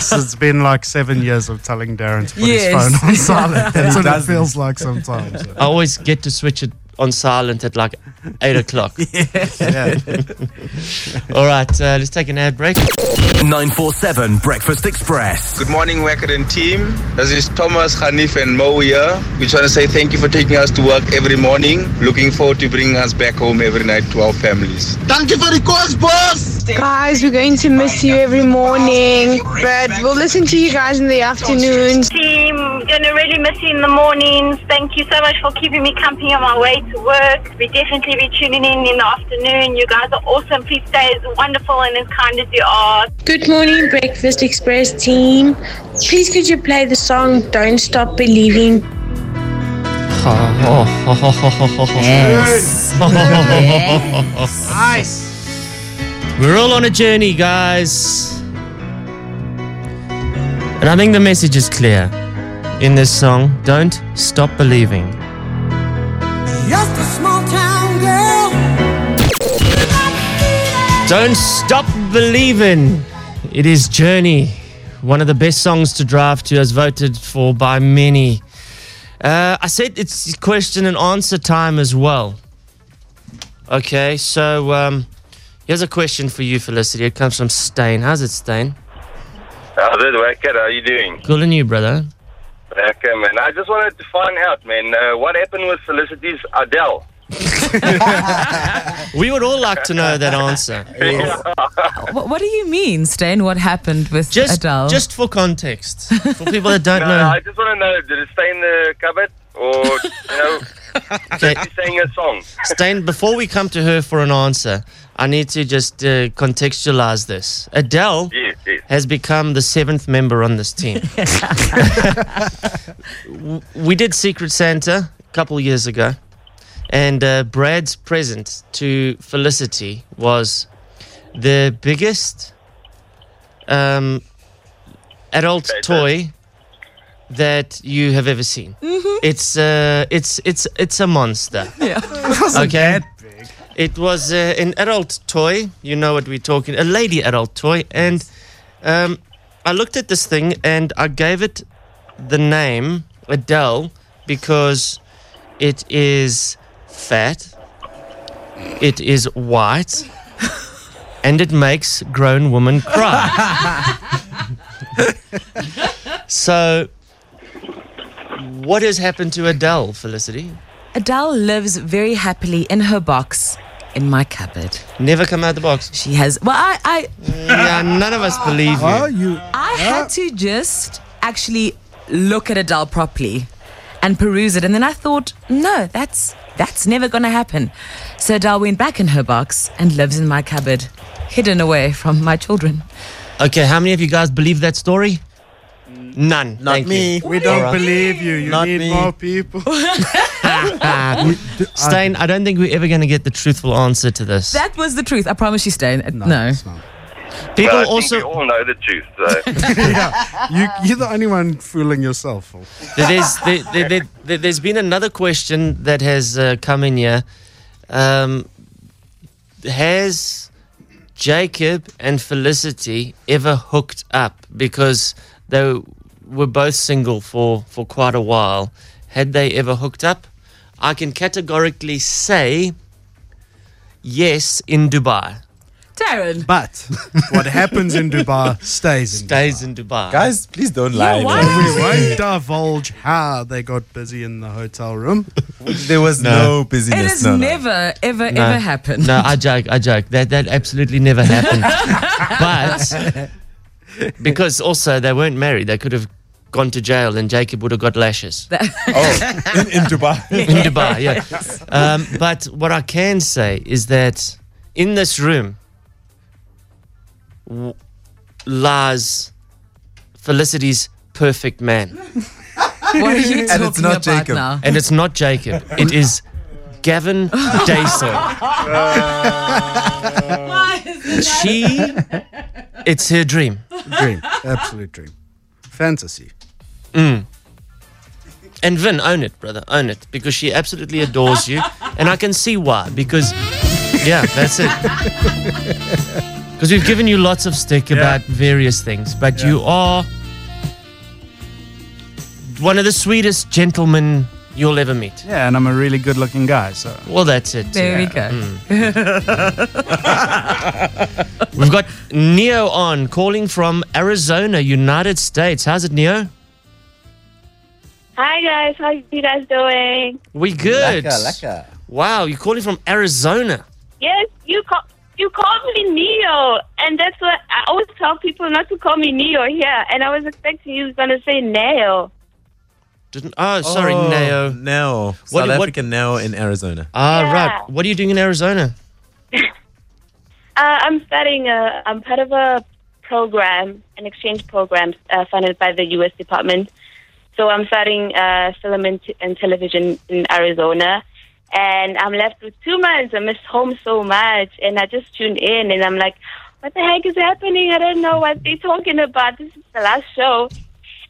So it's been like seven years of telling Darren to put Yes. his phone on silent. That's what it feels like sometimes. I always get to switch it on silent at like eight o'clock. Yeah. All right, uh, let's take an ad break. 947 Breakfast Xpress. Good morning, Wackerton team. This is Thomas, Hanif, and Mo here. We just want to say thank you for taking us to work every morning. Looking forward to bringing us back home every night to our families. Thank you for the course, boss. Guys, we're going to miss you every morning, but we'll listen to you guys in the afternoons. Team, gonna really miss you in the mornings. Thank you so much for keeping me company on my way to work. We definitely be tuning in in the afternoon. You guys are awesome. Please stay as wonderful and as kind as you are. Good morning, Breakfast Xpress team. Please could you play the song Don't Stop Believing? Yes. Nice. We're all on a journey, guys. And I think the message is clear in this song. Don't stop believing. Just a small town girl. Don't stop believing. It is Journey, one of the best songs to drive to, as voted for by many. Uh, I said it's question and answer time as well. Okay, so um, here's a question for you, Felicity. It comes from Stain. How's it, Stain? How's it, Wacker? How are you doing? Cool and you, brother. Okay, man. I just wanted to find out, man, uh, what happened with Felicity's Adele? We would all like to know that answer. What, what do you mean, Stain? What happened with Just, Adele? just for context, for people that don't no, know. I just want to know, did it stay in the cupboard? Or, you know, Okay. is she saying a song? Stain, before we come to her for an answer, I need to just uh, contextualize this. Adele Yes, yes. Has become the seventh member on this team. We did Secret Santa a couple years ago, and uh, Brad's present to Felicity was the biggest um, adult toy that you have ever seen. It's uh, it's it's it's a monster. Yeah. okay. It was uh, an adult toy. You know what we're talking. A lady adult toy, and um, I looked at this thing and I gave it the name Adele because it is fat, it is white, and it makes grown women cry. so, what has happened to Adele, Felicity? Adele lives very happily in her box in my cupboard. Never come out the box. She has. Well, I, I, yeah, none of us believe you. Oh, you. I had to just actually look at Adele properly and peruse it, and then I thought, no, that's that's never going to happen. So Adele went back in her box and lives in my cupboard, hidden away from my children. Okay, how many of you guys believe that story? Mm. None. Not Thank me. You. We don't All right. believe you. You Not need me. more people. Stain, I don't think we're ever going to get the truthful answer to this. That was the truth. I promise you, Stain. No. no. People Well, I also. think we all know the truth, so. yeah, you, you're the only one fooling yourself. there's, there, there, there, there, there's been another question that has uh, come in here. Um, has Jacob and Felicity ever hooked up? Because they were both single for, for quite a while. Had they ever hooked up? I can categorically say yes in Dubai. Darren. But what happens in Dubai stays in Stays in Dubai. Guys, please don't lie. We won't divulge how they got busy in the hotel room. There was no, busyness. It has no, no. never, ever, No. ever happened. No, I joke. I joke. That that absolutely never happened. but because also they weren't married, they could have gone to jail, and Jacob would have got lashes oh, in, in Dubai. in Dubai. Yeah. Um, but what I can say is that in this room w- lies Felicity's perfect man, What are you talking And it's not about Jacob. now? and it's not Jacob. It is Gavin Dayson. She, it's her dream. Dream, absolute dream, fantasy. Mm. And Vin, own it, brother, own it, because she absolutely adores you, and I can see why. Because, yeah, that's it. Because we've given you lots of stick about various things, but you are one of the sweetest gentlemen you'll ever meet. Yeah, and I'm a really good looking guy, so. Well, that's it. There we go. Mm. We've got Neo on calling from Arizona, United States. How's it, Neo? Hi guys, how you guys doing? We good. Laka, laka. Wow, you're calling from Arizona. Yes, you call you called me Neo, and that's what I always tell people not to call me Neo here. And I was expecting you was gonna say Nail. Didn't? Oh, sorry, Oh, Neo. Neo. What- South what- African Neo in Arizona. Ah, Yeah. right. What are you doing in Arizona? Uh, I'm studying. A, I'm part of a program, an exchange program uh, funded by the U.S. Department. So I'm studying uh, film and, t- and television in Arizona, and I'm left with two months. I miss home so much, and I just tuned in, and I'm like, "What the heck is happening? I don't know what they're talking about. This is the last show."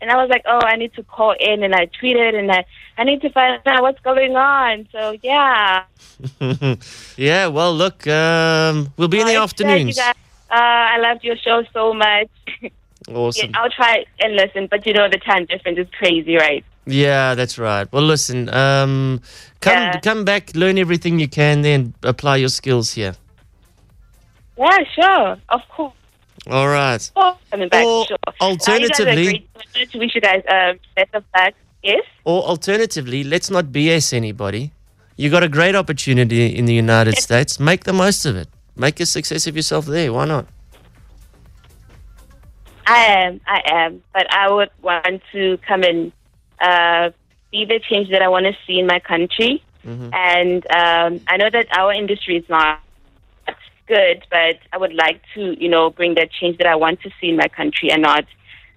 And I was like, "Oh, I need to call in," and I tweeted, and I I need to find out what's going on. So yeah, yeah, well, look, um, we'll be in the afternoons. guys. Uh, I loved your show so much. Awesome. Yeah, I'll try and listen, but you know the time difference is crazy, right? Yeah, that's right. Well, listen, um, come Yeah. come back, learn everything you can, then apply your skills here. Yeah, sure, of course. All right. Oh, coming back, Or sure. alternatively- uh, you guys are great. wish you guys uh, best of luck. Yes. Or alternatively, let's not BS anybody. You got a great opportunity in the United States. Make the most of it. Make a success of yourself there. Why not? I am, I am, but I would want to come and uh, be the change that I want to see in my country. Mm-hmm. And um, I know that our industry is not good, but I would like to, you know, bring that change that I want to see in my country and not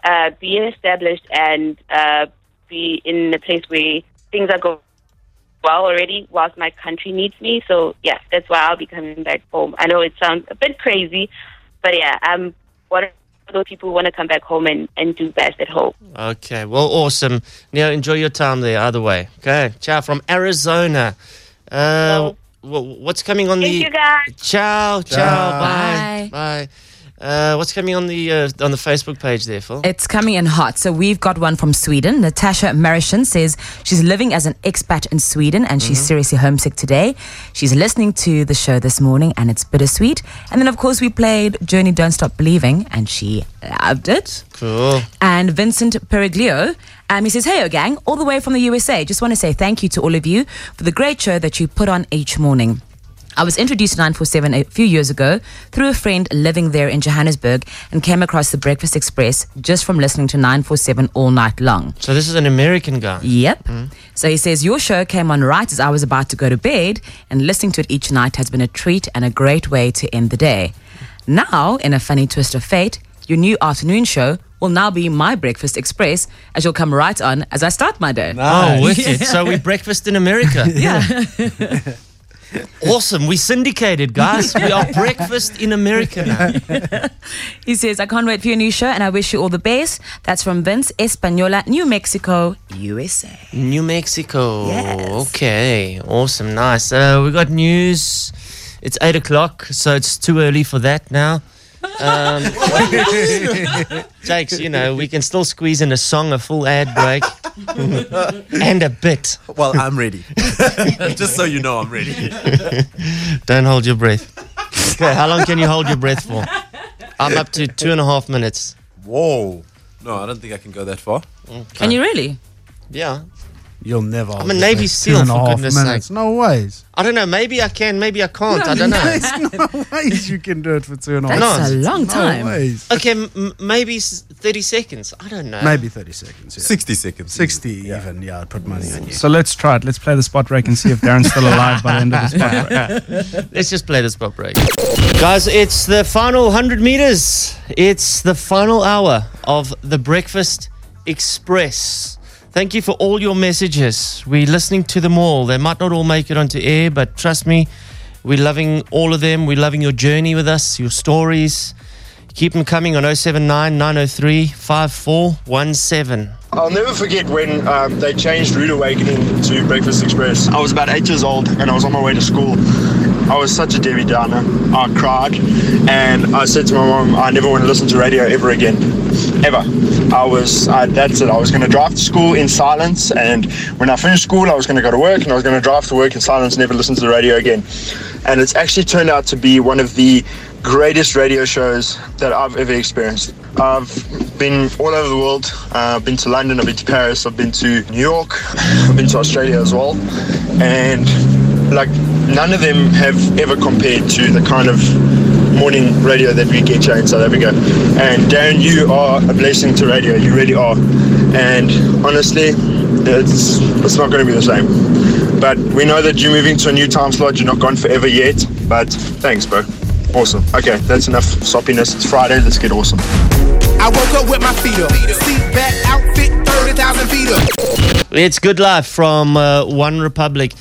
uh, be established and uh, be in a place where things are going well already whilst my country needs me. So, yeah, that's why I'll be coming back home. I know it sounds a bit crazy, but yeah, I'm one of those people who want to come back home and, and do best at home. Okay. Well, awesome. Now, enjoy your time there. Either way. Okay. Ciao from Arizona. Uh, wh- what's coming on Thank the? you, guys. Ciao. Ciao. Ciao. Bye. Bye. Uh, what's coming on the uh, on the Facebook page there, Phil? It's coming in hot. So we've got one from Sweden. Natasha Marishan says she's living as an expat in Sweden and she's Mm-hmm. seriously homesick today. She's listening to the show this morning and it's bittersweet. And then, of course, we played Journey Don't Stop Believing and she loved it. Cool. And Vincent Periglio, um, he says, Hey, oh gang, all the way from the USA. Just want to say thank you to all of you for the great show that you put on each morning. I was introduced to 947 a few years ago through a friend living there in Johannesburg and came across the Breakfast Xpress just from listening to 947 all night long. So this is an American guy. Yep. Hmm. So he says, Your show came on right as I was about to go to bed, and listening to it each night has been a treat and a great way to end the day. Now, in a funny twist of fate, your new afternoon show will now be my Breakfast Xpress, as you'll come right on as I start my day. Oh, wicked. So we breakfast in America. Yeah. awesome. We syndicated, guys. We are breakfast in America now. He says, I can't wait for your new show and I wish you all the best. That's from Vince Espanola, New Mexico, USA. New Mexico. Yes. Okay. Awesome. Nice. Uh, we got news. It's eight o'clock, so it's too early for that now. Um, Jakes, you know, we can still squeeze in a song, a full ad break, and a bit. Well, I'm ready. Just so you know, I'm ready. Don't hold your breath. Okay, how long can you hold your breath for? I'm up to two and a half minutes. Whoa. No, I don't think I can go that far. Can you really? Yeah. You'll never. I'm a Navy SEAL, two and a for half goodness minutes. sake. No ways. I don't know. Maybe I can. Maybe I can't. I don't know. There's no ways you can do it for two and a half. That's a minutes. long No time. ways. Okay, m- m- maybe 30 seconds. I don't know. Maybe 30 seconds. Yeah. 60 seconds. 60 even. Yeah, I'd put money on you. So let's try it. Let's play the spot break and see if Darren's still alive by the end of the spot break. Let's just play the spot break. Guys, it's the final 100 meters. It's the final hour of the Breakfast Xpress. Thank you for all your messages. We're listening to them all. They might not all make it onto air, but trust me, we're loving all of them. We're loving your journey with us, your stories. Keep them coming on 079 903 5417. I'll never forget when um, they changed Rude Awakening to Breakfast Xpress. I was about eight years old and I was on my way to school. I was such a Debbie Downer. I cried and I said to my mom, I never want to listen to radio ever again. Ever. I was, I, that's it. I was going to drive to school in silence and when I finished school, I was going to go to work and I was going to drive to work in silence, never listen to the radio again. And it's actually turned out to be one of the greatest radio shows that I've ever experienced. I've been all over the world. Uh, I've been to London, I've been to Paris, I've been to New York, I've been to Australia as well. And like none of them have ever compared to the kind of morning radio that we get here in South Africa. And Darren, you are a blessing to radio. You really are. And honestly, it's it's not going to be the same. But we know that you're moving to a new time slot. You're not gone forever yet. But thanks, bro. Awesome. Okay, that's enough soppiness. It's Friday. Let's get awesome. I woke up with my feet up. Seat back outfit, 30,000 feet up. It's Good Life from uh, OneRepublic.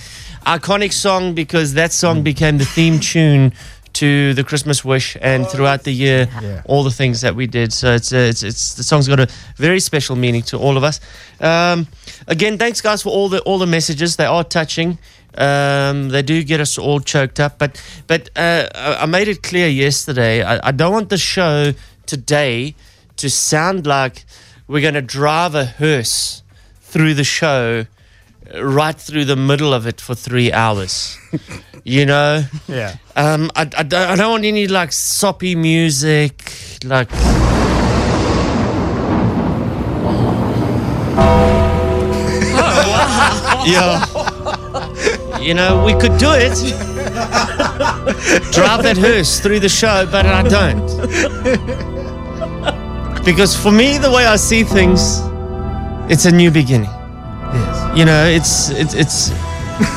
Iconic song because that song became the theme tune to the Christmas Wish and throughout the year, all the things that we did. So it's, uh, it's, it's the song's got a very special meaning to all of us. Um, again, thanks guys for all the all the messages. They are touching. Um, they do get us all choked up. But but uh, I made it clear yesterday. I, I don't want the show today to sound like we're going to drive a hearse through the show right through the middle of it for three hours. you know? Yeah. Um, I, I, don't, I don't want any like soppy music, like. yeah. You know, we could do it. Drive that hearse through the show, but I don't. Because for me, the way I see things, it's a new beginning. Yes. You know, it's it's it's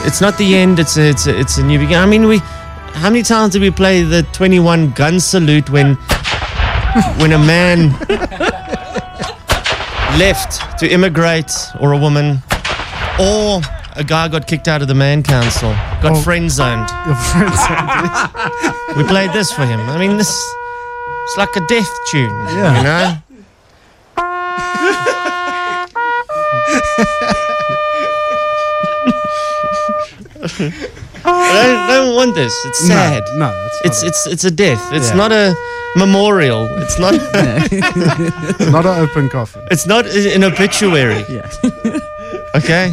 it's not the end. It's a, it's a, it's a new beginning. I mean, we how many times did we play the 21 gun salute when when a man left to immigrate or a woman or a guy got kicked out of the man council, got Oh. friend zoned. Your friend zoned we played this for him. I mean, this it's like a death tune, Yeah. you know. I don't, don't want this. It's sad. no, it's it's it's it's a death. It's Yeah. not a memorial. It's not. It's not an open coffin. It's not i- an obituary. Yeah. Okay.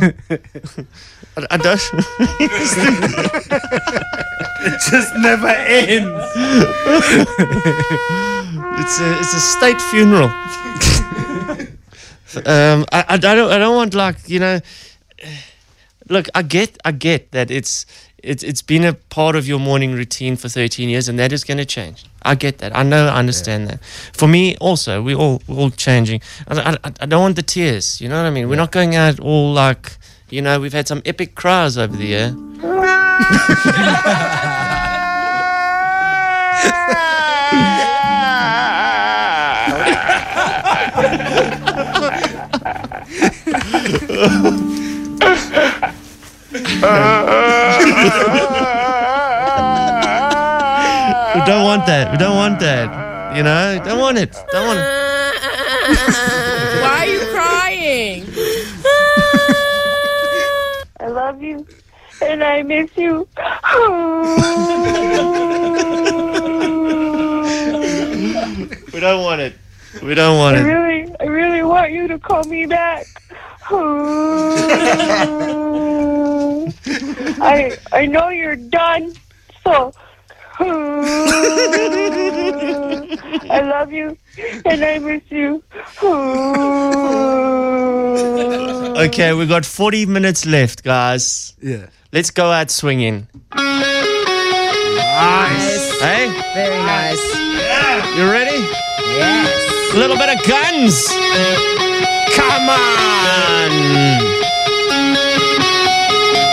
I, I don't. it just never ends. it's a it's a state funeral. um, I, I don't I don't want like you know. Look, I get I get that it's it's it's been a part of your morning routine for 13 years, and that is going to change. I get that. I know. I understand that. For me, also, we all we're all changing. I, I, I don't want the tears. You know what I mean? We're not going out all like you know. We've had some epic cries over the year. We don't want that. We don't want that. You know, don't want it. Don't want it. Why are you crying? I love you and I miss you. We don't want it. We don't want I it. really, I really want you to call me back. Hmm. I I know you're done, so hmm. I love you and I miss you. Hmm. Okay, we've got 40 minutes left, guys. Yeah. Let's go out swinging. Nice. Hey? Very nice. Yeah. You ready? Yes. A little bit of guns. Come on.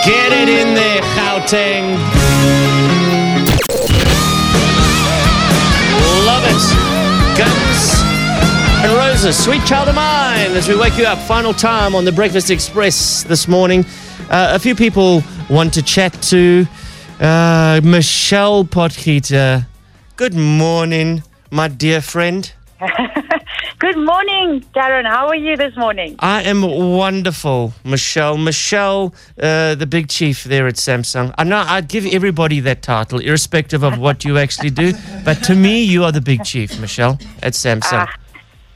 Get it in there, Gauteng. Love it. Guns and Roses, Sweet Child of Mine, as we wake you up. Final time on the Breakfast Xpress this morning. Uh, a few people want to chat to uh, Michelle Potgieter. Good morning, my dear friend. Good morning, Darren. How are you this morning? I am wonderful, Michelle. Michelle, uh, the big chief there at Samsung. I know I'd give everybody that title, irrespective of what you actually do. But to me, you are the big chief, Michelle, at Samsung. Ah,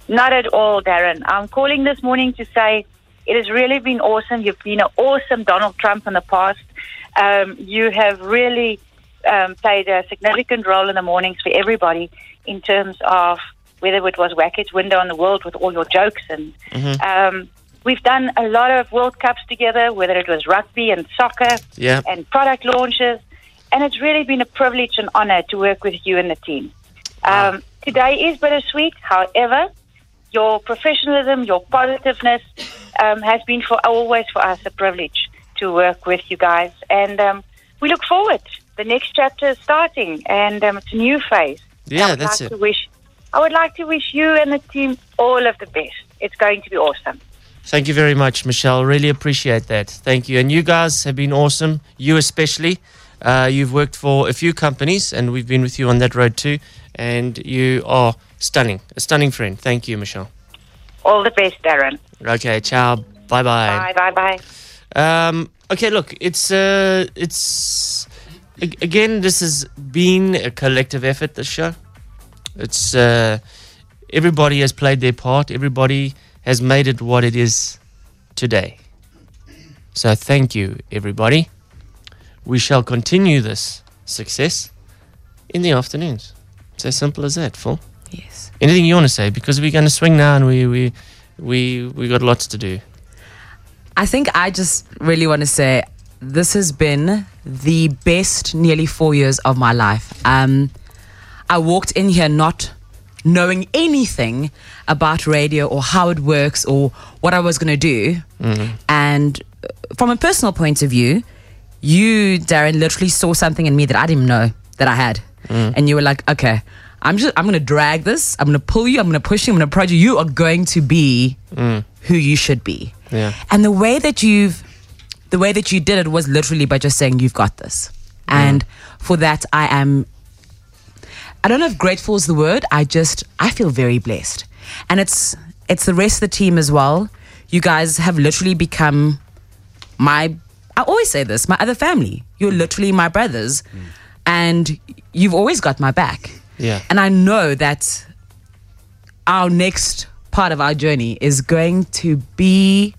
not at all, Darren. I'm calling this morning to say it has really been awesome. You've been an awesome Donald Trump in the past. Um, you have really um, played a significant role in the mornings for everybody in terms of whether it was Whackhead's window on the world with all your jokes and um, we've done a lot of World Cups together, whether it was rugby and soccer Yeah. and product launches. And it's really been a privilege and honor to work with you and the team. Um, today is bittersweet. However, your professionalism, your positiveness um, has been for always for us a privilege to work with you guys. And um, we look forward. The next chapter is starting, and um, it's a new phase. Yeah, that's like it. To wish, I would like to wish you and the team all of the best. It's going to be awesome. Thank you very much, Michelle. Really appreciate that. Thank you. And you guys have been awesome. You especially. Uh, you've worked for a few companies, and we've been with you on that road too. And you are stunning, a stunning friend. Thank you, Michelle. All the best, Darren. Okay, ciao. Bye bye. Bye, bye, bye. Um, okay, look, it's uh, it's again. This has been a collective effort. This show. It's uh, everybody has played their part. Everybody has made it what it is today. So thank you, everybody. We shall continue this success in the afternoons. It's as simple as that, Phil. Yes. Anything you want to say? Because we're going to swing now, and we we we we got lots to do. I think I just really want to say this has been the best nearly four years of my life. Um, I walked in here not knowing anything about radio or how it works or what I was going to do. Mm-hmm. And uh, from a personal point of view, you, Darren, literally saw something in me that I didn't know that I had. Mm. And you were like, okay, I'm just, I'm going to drag this. I'm going to pull you. I'm going to push you. I'm going to prod you. You are going to be mm. who you should be. Yeah. And the way that you've, the way that you did it was literally by just saying, you've got this. And for that, I am, I don't know if grateful is the word. I just, I feel very blessed. And it's, it's the rest of the team as well. You guys have literally become my, I always say this, my other family. You're literally my brothers. And you've always got my back. Yeah. And I know that our next part of our journey is going to be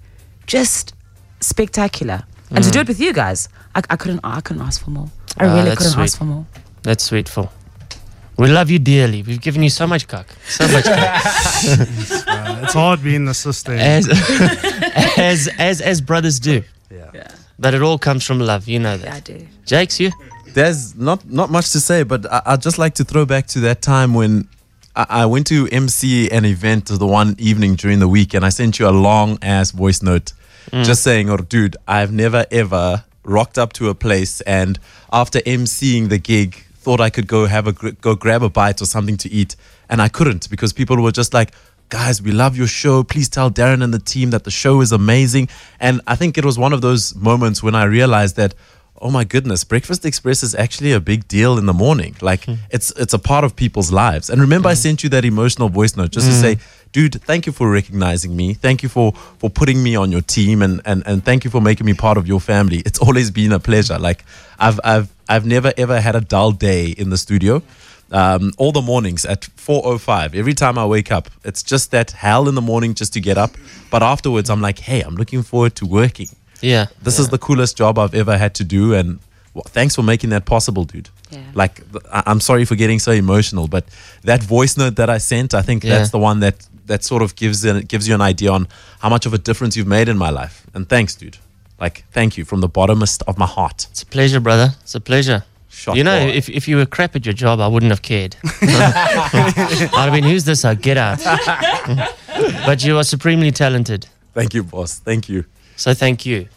just spectacular. And to Mm. do it with you guys, I, I couldn't I couldn't ask for more. I Ah, really couldn't sweet. ask for more. That's sweet, Phil. We love you dearly. We've given you so much cock. So much cock. Uh, it's hard being the sister. as, as, as, as brothers do. Yeah. But it all comes from love. You know that. I do. Jake's you? There's not not much to say, but I, I'd just like to throw back to that time when I, I went to MC an event the one evening during the week, and I sent you a long ass voice note, Mm. just saying, "Oh, dude, I've never ever rocked up to a place and after MCing the gig, thought I could go have a go grab a bite or something to eat, and I couldn't because people were just like." Guys, we love your show. Please tell Darren and the team that the show is amazing. And I think it was one of those moments when I realized that oh my goodness, Breakfast Xpress is actually a big deal in the morning. Like it's it's a part of people's lives. And remember, I sent you that emotional voice note just to Mm. say, dude, thank you for recognizing me. Thank you for for putting me on your team, and and and thank you for making me part of your family. It's always been a pleasure. Like I've I've I've never ever had a dull day in the studio. Um, all the mornings at 4:05. Every time I wake up, it's just that hell in the morning just to get up. But afterwards, I'm like, hey, I'm looking forward to working. Yeah. This is the coolest job I've ever had to do, and Well, thanks for making that possible, dude. Yeah. Like, I- I'm sorry for getting so emotional, but that voice note that I sent, I think Yeah. that's the one that that sort of gives it gives you an idea on how much of a difference you've made in my life. And thanks, dude. Like, thank you from the bottomest of my heart. It's a pleasure, brother. It's a pleasure. Shot you know, boy. if, if you were crap at your job, I wouldn't have cared. I'd have been, who's this? I get out. but you are supremely talented. Thank you, boss. Thank you. So thank you.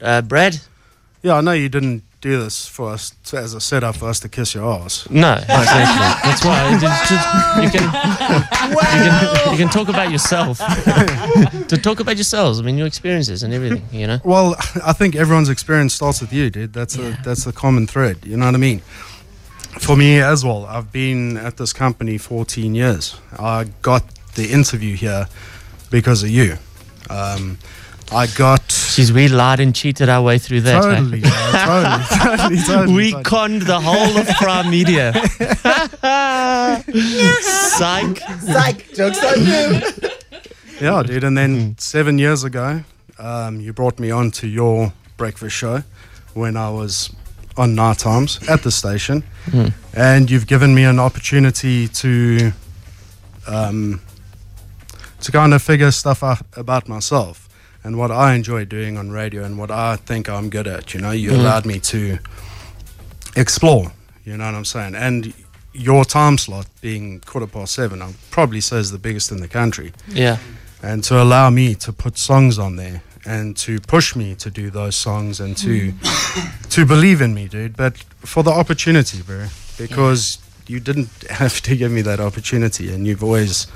Uh, Brad? Yeah, I know you didn't do this for us to, as a setup for us to kiss your ass. No, exactly. That's why. It just- you, can, you, can, you can talk about yourself. to talk about yourselves. I mean, your experiences and everything, you know? Well, I think everyone's experience starts with you, dude. That's a that's the common thread. You know what I mean? For me as well, I've been at this company 14 years. I got the interview here because of you. Um, I got. She's we lied and cheated our way through that. Totally, man, totally, totally, totally, We totally. conned the whole of Primedia. Psych. Psych. Jokes on you. Yeah, dude. And then seven years ago, um, you brought me on to your breakfast show when I was on night times at the station, Hmm. and you've given me an opportunity to um, to kind of figure stuff out about myself and what I enjoy doing on radio and what I think I'm good at. You know, you Mhm. allowed me to explore. You know what I'm saying? And your time slot being quarter past seven, I'll probably say is the biggest in the country. Yeah. And to allow me to put songs on there and to push me to do those songs and to to believe in me, dude. But for the opportunity, bro, because you didn't have to give me that opportunity, and you've always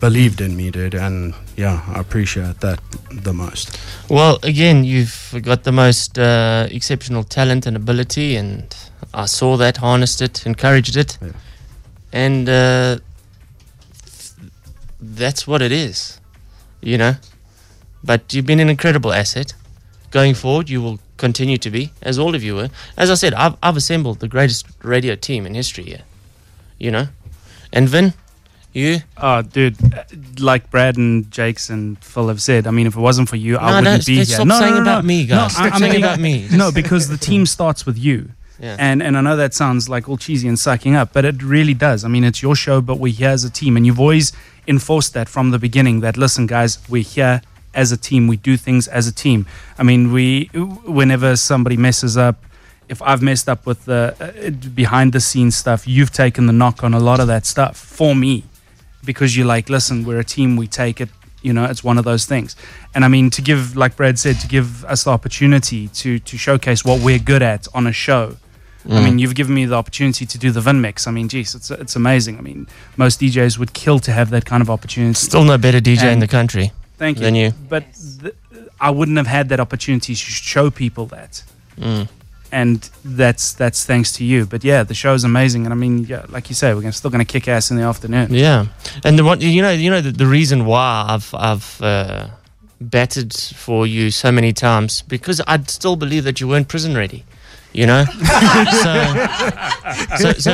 believed in me, dude. And yeah, I appreciate that the most. Well, again, you've got the most uh, exceptional talent and ability, and I saw that, harnessed it, encouraged it, and uh, that's what it is, you know. But you've been an incredible asset. Going forward, you will continue to be, as all of you were. As I said, I've, I've assembled the greatest radio team in history here, you know. And Vin, you? Oh, dude, like Brad and Jakes and Phil have said, I mean, if it wasn't for you, No, I wouldn't be here. stop saying about me, guys. Stop saying being- about me. No, because the team starts with you. Yeah. And and I know that sounds like all cheesy and sucking up, but it really does. I mean, it's your show, but we're here as a team, and you've always enforced that from the beginning. That listen, guys, we're here as a team. We do things as a team. I mean, we whenever somebody messes up, if I've messed up with the uh, behind the scenes stuff, you've taken the knock on a lot of that stuff for me because you're like, listen, we're a team, we take it. You know, it's one of those things. And I mean, to give, like Brad said, to give us the opportunity to to showcase what we're good at on a show. I Mm. mean, you've given me the opportunity to do the Vin mix. I mean, geez, it's it's amazing. I mean, most DJs would kill to have that kind of opportunity. Still no better DJ in the country Thank you. than you. But th- I wouldn't have had that opportunity to show people that. Mm. And that's that's thanks to you. But yeah, the show is amazing, and I mean, yeah, like you say, we're gonna, still going to kick ass in the afternoon. Yeah, and the one you know, you know the, the reason why I've I've uh, batted for you so many times because I'd still believe that you weren't prison ready. You know, so so, so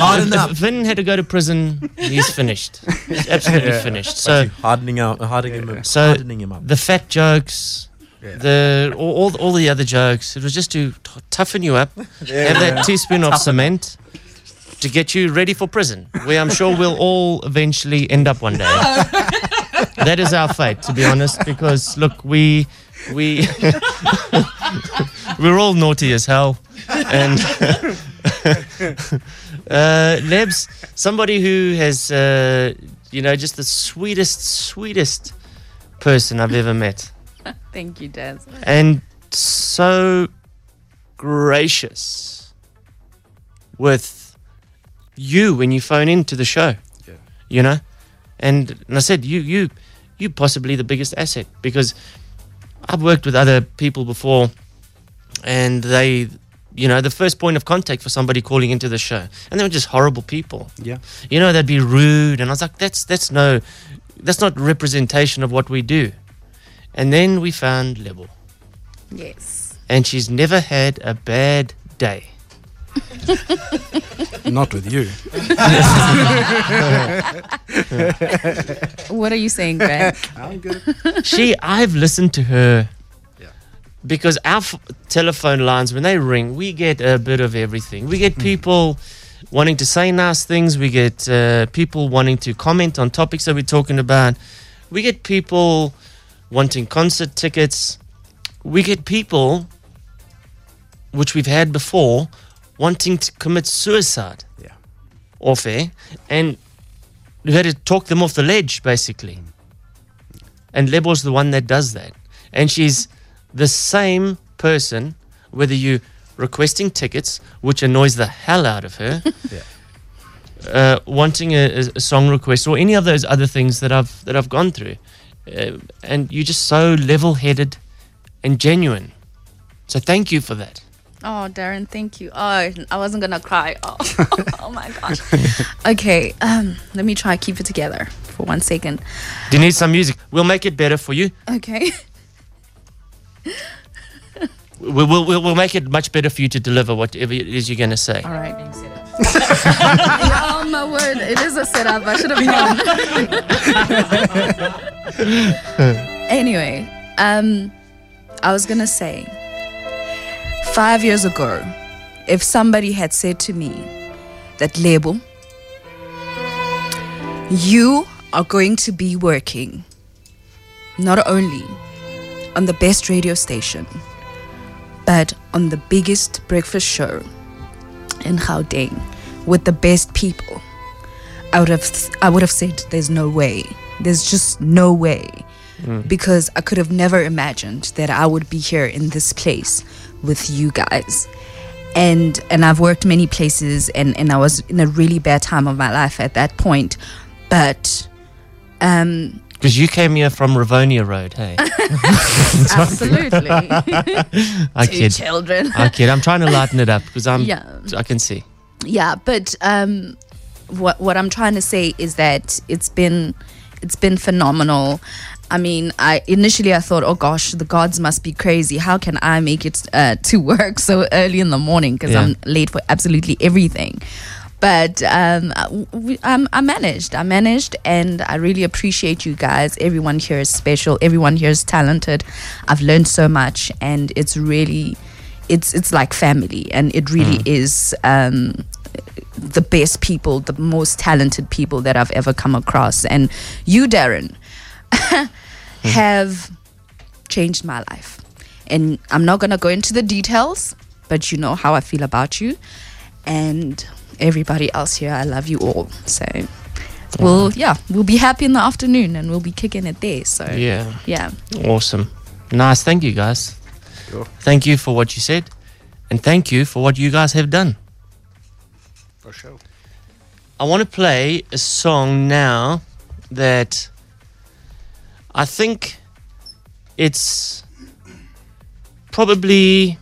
Hard if, enough. if Vin had to go to prison, he's finished. He's absolutely Yeah. finished. So hardening out, hardening him, so hardening him up. the fat jokes. The all, all all the other jokes. It was just to t- toughen you up, Yeah. have that teaspoon of cement to get you ready for prison, where I'm sure we'll all eventually end up one day. that is our fate, to be honest. Because look, we we we're all naughty as hell, and uh, Lebs, somebody who has uh, you know just the sweetest, sweetest person I've ever met, Thank you, Daz. and so gracious with you when you phone into the show. You know, and, and I said you you you possibly the biggest asset because I've worked with other people before, and they. You know, the first point of contact for somebody calling into the show, and they were just horrible people. Yeah. You know, they'd be rude, and I was like, "That's that's no, that's not representation of what we do." And then we found Lebo, Yes. and she's never had a bad day. Not with you. what are you saying, Greg? I'm good. she, I've listened to her yeah. because our f- telephone lines, when they ring, we get a bit of everything. We get people wanting to say nice things. We get uh, people wanting to comment on topics that we're talking about. We get people wanting concert tickets. We get people, which we've had before, wanting to commit suicide. Yeah. Off air. And we had to talk them off the ledge, basically. And Lebo's the one that does that. And she's the same person, whether you requesting tickets, which annoys the hell out of her, uh, wanting a, a- a song request, or any of those other things that I've that I've gone through, uh, and you're just so level-headed and genuine. So thank you for that. Oh, Darren, thank you. Oh, I wasn't gonna cry. Oh, oh my gosh. Okay, um, let me try keep it together for one second. Do you need some music? We'll make it better for you. Okay. We'll, we'll, we'll we'll make it much better for you to deliver whatever it is you're going to say. All right. Oh my word, it is a setup. I should have known. anyway, um, I was gonna say, five years ago, if somebody had said to me that Lebo, you are going to be working not only on the best radio station, but on the biggest breakfast show in Gauteng with the best people, I would have I would have said there's no way. There's just no way. Because I could have never imagined that I would be here in this place with you guys. And and I've worked many places and, and I was in a really bad time of my life at that point. But um Because you came here from Rivonia Road, hey? Absolutely. I Two kid. children. I kid. I'm trying to lighten it up because I'm. Yeah. I can see. yeah but um what what i'm trying to say is that it's been it's been phenomenal i mean i initially i thought oh gosh the gods must be crazy how can i make it uh, to work so early in the morning because Yeah. i'm late for absolutely everything but um, we, um, I managed. I managed, and I really appreciate you guys. Everyone here is special. Everyone here is talented. I've learned so much, and it's really, it's it's like family, and it really is um, the best people, the most talented people that I've ever come across. And you, Darren, have changed my life. And I'm not going to go into the details, but you know how I feel about you. And everybody else here, I love you all. So we'll, yeah, we'll be happy in the afternoon and we'll be kicking it there. So, Yeah. yeah. Awesome. Nice. Thank you, guys. Sure. Thank you for what you said. And thank you for what you guys have done. For sure. I want to play a song now that I think it's probably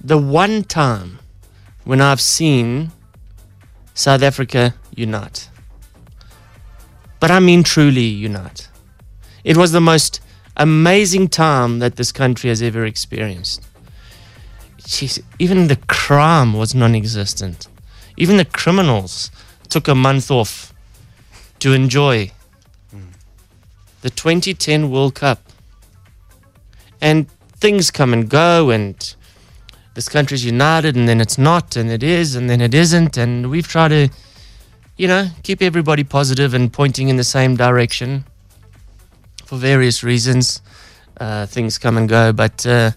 the one time when I've seen South Africa unite. But I mean truly unite. It was the most amazing time that this country has ever experienced. Jeez, even the crime was non existent. Even the criminals took a month off to enjoy the 2010 World Cup. And things come and go, and this country's united, and then it's not, and it is, and then it isn't. And we've tried to, you know, keep everybody positive and pointing in the same direction for various reasons. Uh, things come and go, but uh,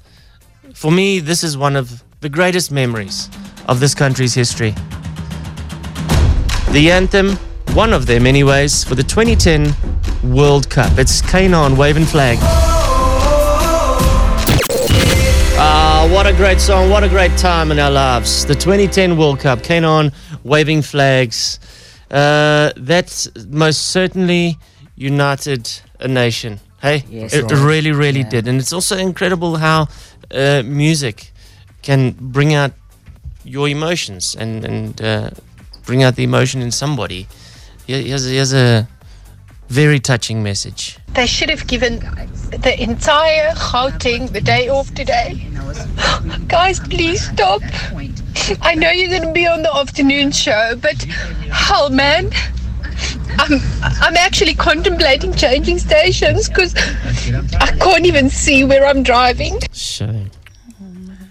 for me, this is one of the greatest memories of this country's history. The anthem, one of them, anyways, for the 2010 World Cup. It's K'naan waving flag. A great song. What a great time in our lives. The 2010 World Cup. K'naan waving flags. Uh, that's most certainly united a nation. Hey, Yes, it, Lord. really, really did. And it's also incredible how uh, music can bring out your emotions and, and uh, bring out the emotion in somebody. Here's, here's a very touching message. They should have given the entire Gauteng the day off today. Guys, please stop. I know you're going to be on the afternoon show, but hell, man, I'm I'm actually contemplating changing stations because I can't even see where I'm driving. Shame.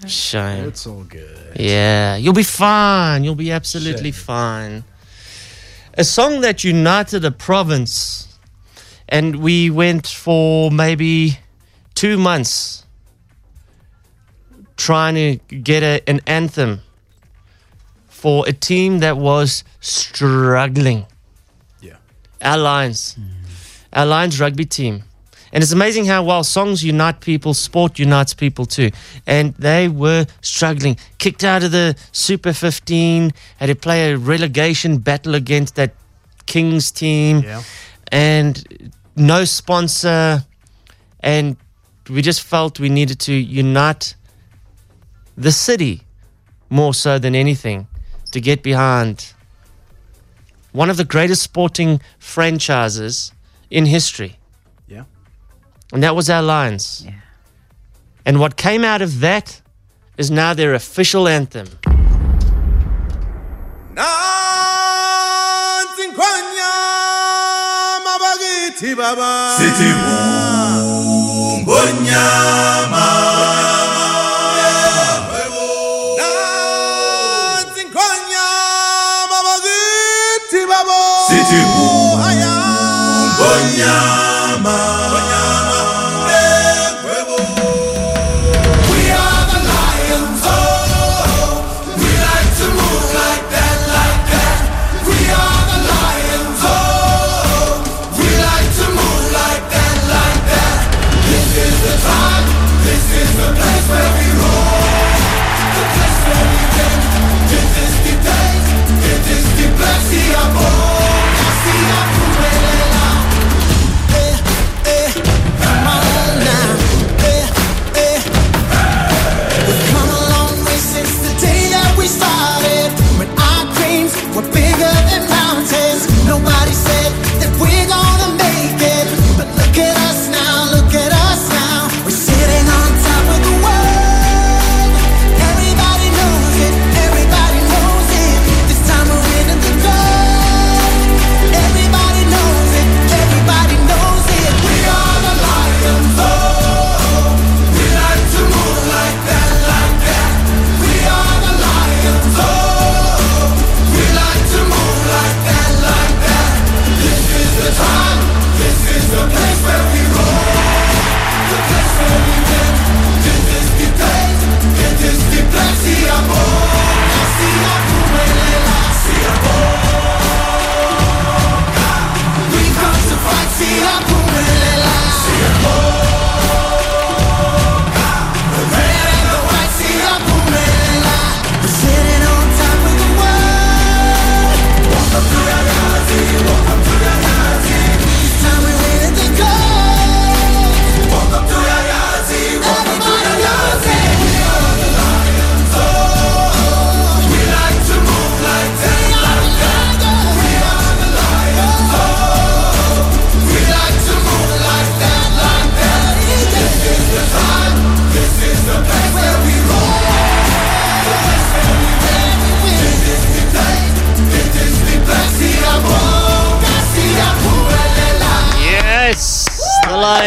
Shame. It's all good. Yeah, you'll be fine. You'll be absolutely fine. A song that united a province, and we went for maybe two months trying to get a, an anthem for a team that was struggling. Yeah. Our Lions. Mm. Our Lions rugby team. And it's amazing how while songs unite people, sport unites people too. And they were struggling. Kicked out of the Super 15, had to play a relegation battle against that Kings team. Yeah. And no sponsor. And we just felt we needed to unite the city more so than anything to get behind one of the greatest sporting franchises in history. Yeah. And that was our Lions. Yeah. And what came out of that is now their official anthem. Sithi ngonyama Nansi ngonyama bakithi babo. Sithi ngonyama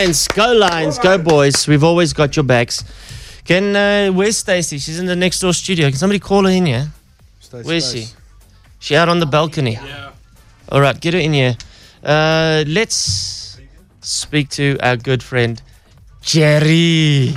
Lions. Go Lions, go boys. We've always got your backs. Can uh, where's Stacy? She's in the next door studio. Can somebody call her in here? Where's she? She out on the balcony. Yeah. All right, get her in here. Uh, let's speak to our good friend Jerry.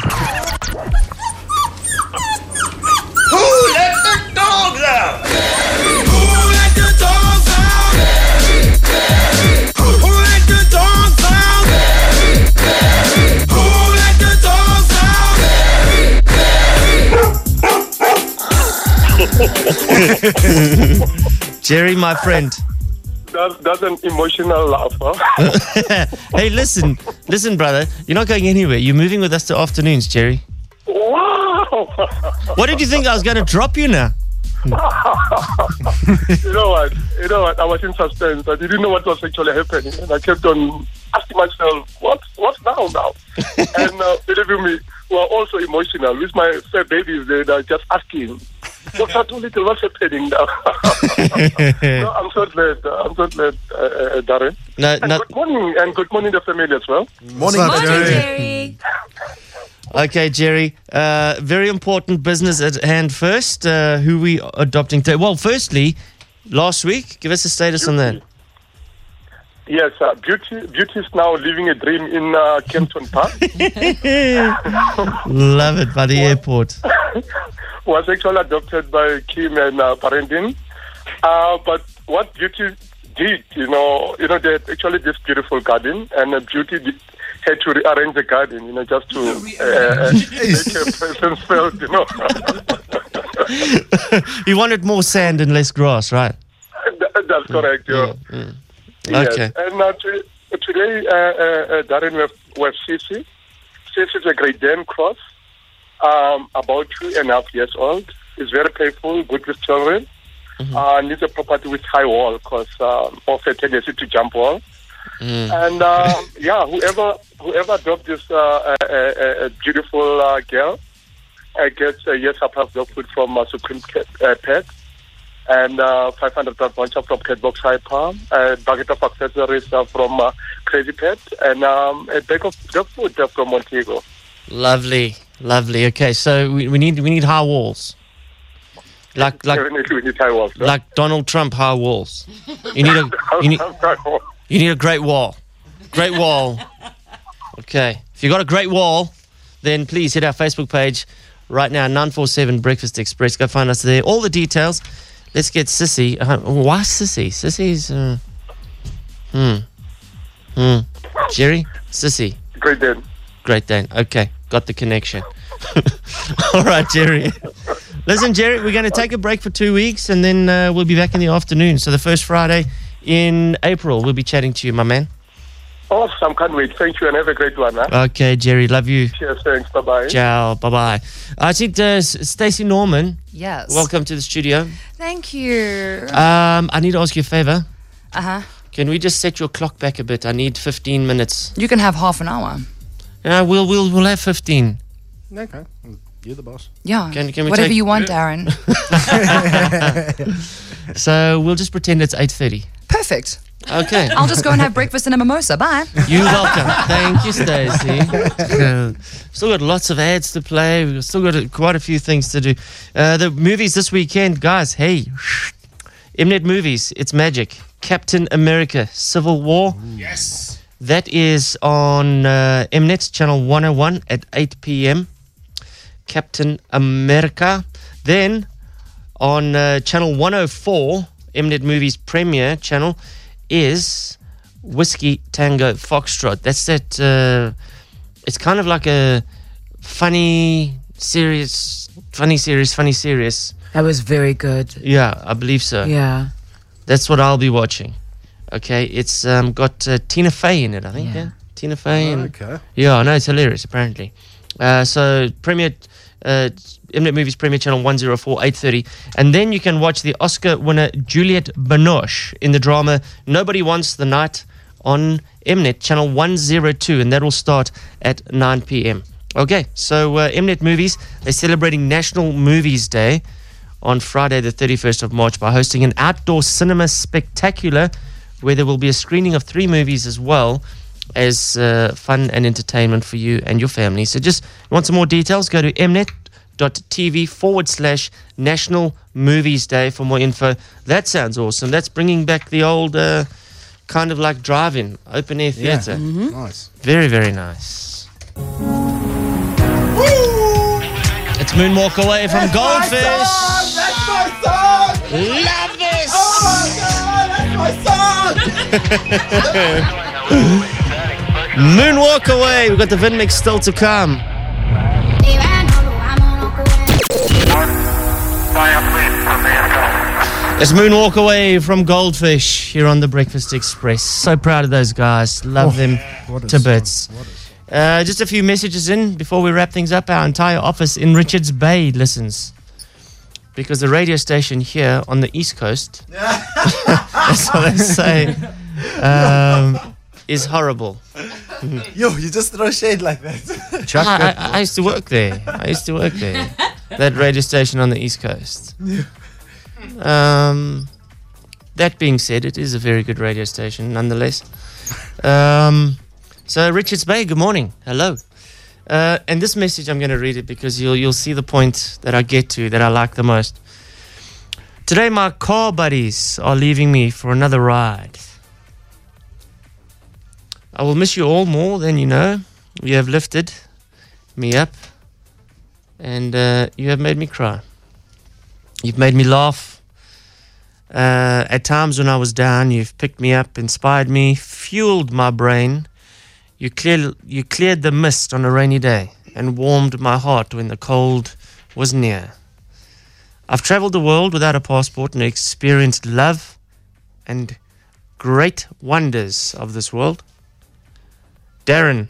Jerry, my friend. That's, that's an emotional laugh, huh? hey, listen, listen, brother. You're not going anywhere. You're moving with us to afternoons, Jerry. Wow! What did you think I was going to drop you now? you know what? You know what? I was in suspense. I didn't know what was actually happening, and I kept on asking myself, "What? What now? Now?" and uh, believe me, we are also emotional. With my fair babies, they are just asking, Dr. Doolittle, what's happening now? no, I'm so glad. uh, I'm so glad, uh, uh, Darren. No, and no. Good morning, and good morning, the family as well. Morning, What's up, Morning, Jerry? Okay, Jerry. Uh, very important business at hand first. Uh, who we adopting today? Well, firstly, last week, give us a status on that. Yes, uh, Beauty Beauty is now living a dream in uh, Kempton Park. Love it by the airport. was actually adopted by Kim and uh, Parendin. Uh, but what Beauty did, you know, you know, they had actually this beautiful garden, and uh, Beauty did, had to rearrange the garden, you know, just to uh, make her presence felt, you know. you wanted more sand and less grass, right? That- That's correct, yeah. Yes. Okay. And uh, to, today, uh, uh, uh, Darren, we have, we have Sissy. Sissy is a Great Dane cross, um, about two and a half years old. Is very playful, good with children. Uh, needs a property with high wall because um, of a tendency to jump wall. And um, yeah, whoever whoever adopts this uh, uh, uh, uh, beautiful uh, girl uh, gets a yes up dog food from uh, Supreme uh, Pet and uh, 500 pound voucher from Catbox Hyper, a bucket of accessories uh, from uh, Crazy Pet, and um, a bag of dog food uh, from Montego. Lovely, lovely. Okay, so we, we need we need high walls, like like Definitely we need high walls. like Donald Trump high walls. You need a you need you need a great wall, great wall. Okay, if you got a great wall, then please hit our Facebook page right now, nine four seven Breakfast Xpress. Go find us there. All the details. Let's get Sissy. Uh, why Sissy? Sissy's. Uh, hmm. Hmm. Jerry. Sissy. Great Dane. Great Dane. Okay, got the connection. All right, Jerry. Listen, Jerry, we're going to take a break for two weeks and then uh, we'll be back in the afternoon. So the first Friday in April, we'll be chatting to you, my man. Awesome, can't wait. Thank you and have a great one. Huh? Okay, Jerry, love you. Cheers, thanks. Bye bye. Ciao, bye bye. I think uh, Stacey Norman. Yes. Welcome to the studio. Thank you. Um, I need to ask you a favor. Uh huh. Can we just set your clock back a bit? I need 15 minutes. You can have half an hour. Yeah, we'll we'll we'll have 15. Okay. You're the boss. Yeah. Can, can we Whatever take- you want, Darren. so we'll just pretend it's 8:30. Perfect. Okay. I'll just go and have breakfast and a mimosa. Bye. You're welcome. Thank you, Stacey. Uh, still got lots of ads to play. We've still got a, quite a few things to do. Uh, the movies this weekend, guys. Hey, Mnet movies. It's magic. Captain America: Civil War. Yes. That is on uh, Mnet channel 101 at 8 p.m. Captain America. Then on uh, channel 104, Mnet Movies premiere channel, is Whiskey Tango Foxtrot. That's that. Uh, it's kind of like a funny, serious, funny, serious, funny, serious. That was very good. Yeah, I believe so. Yeah. That's what I'll be watching. Okay, it's um, got uh, Tina Fey in it, I think. Yeah, Tina Fey. and- okay. Yeah, I know it's hilarious. Apparently, uh, so premiere, uh, Mnet Movies premiere channel 104, 8.30. and then you can watch the Oscar winner Juliette Binoche in the drama Nobody Wants the Night on Mnet channel one zero two, and that will start at nine p.m. Okay, so uh, Mnet Movies they're celebrating National Movies Day on Friday, the 31st of March, by hosting an outdoor cinema spectacular where there will be a screening of three movies as well as uh, fun and entertainment for you and your family. So, just want some more details? Go to mnet.tv forward slash National Movies Day for more info. That sounds awesome. That's bringing back the old uh, kind of like drive in, open air Yeah. theatre. Mhm. Nice. Very, very nice. It's Moonwalk Away from Goldfish. That's my song! Love this! Oh my god, that's my song! Moonwalk Away. We've got the Vin mix still to come. It's Moonwalk Away from Goldfish here on the Breakfast Xpress. So proud of those guys. Love Oh, them to bits. Uh, just a few messages in before we wrap things up. Our entire office in Richards Bay listens. Because the radio station here on the East Coast, that's what they say, um, is horrible. Yo, you just throw shade like that. I, I, I used to work there. I used to work there. that radio station on the East Coast. Um, that being said, it is a very good radio station nonetheless. Um, so, Richards Bay, good morning. Hello. Uh, and this message, I'm going to read it because you'll, you'll see the point that I get to that I like the most. Today, my car buddies are leaving me for another ride. I will miss you all more than you know. You have lifted me up and uh, you have made me cry. You've made me laugh. Uh, at times when I was down, you've picked me up, inspired me, fueled my brain. You, clear, you cleared the mist on a rainy day and warmed my heart when the cold was near. I've traveled the world without a passport and experienced love and great wonders of this world. Darren,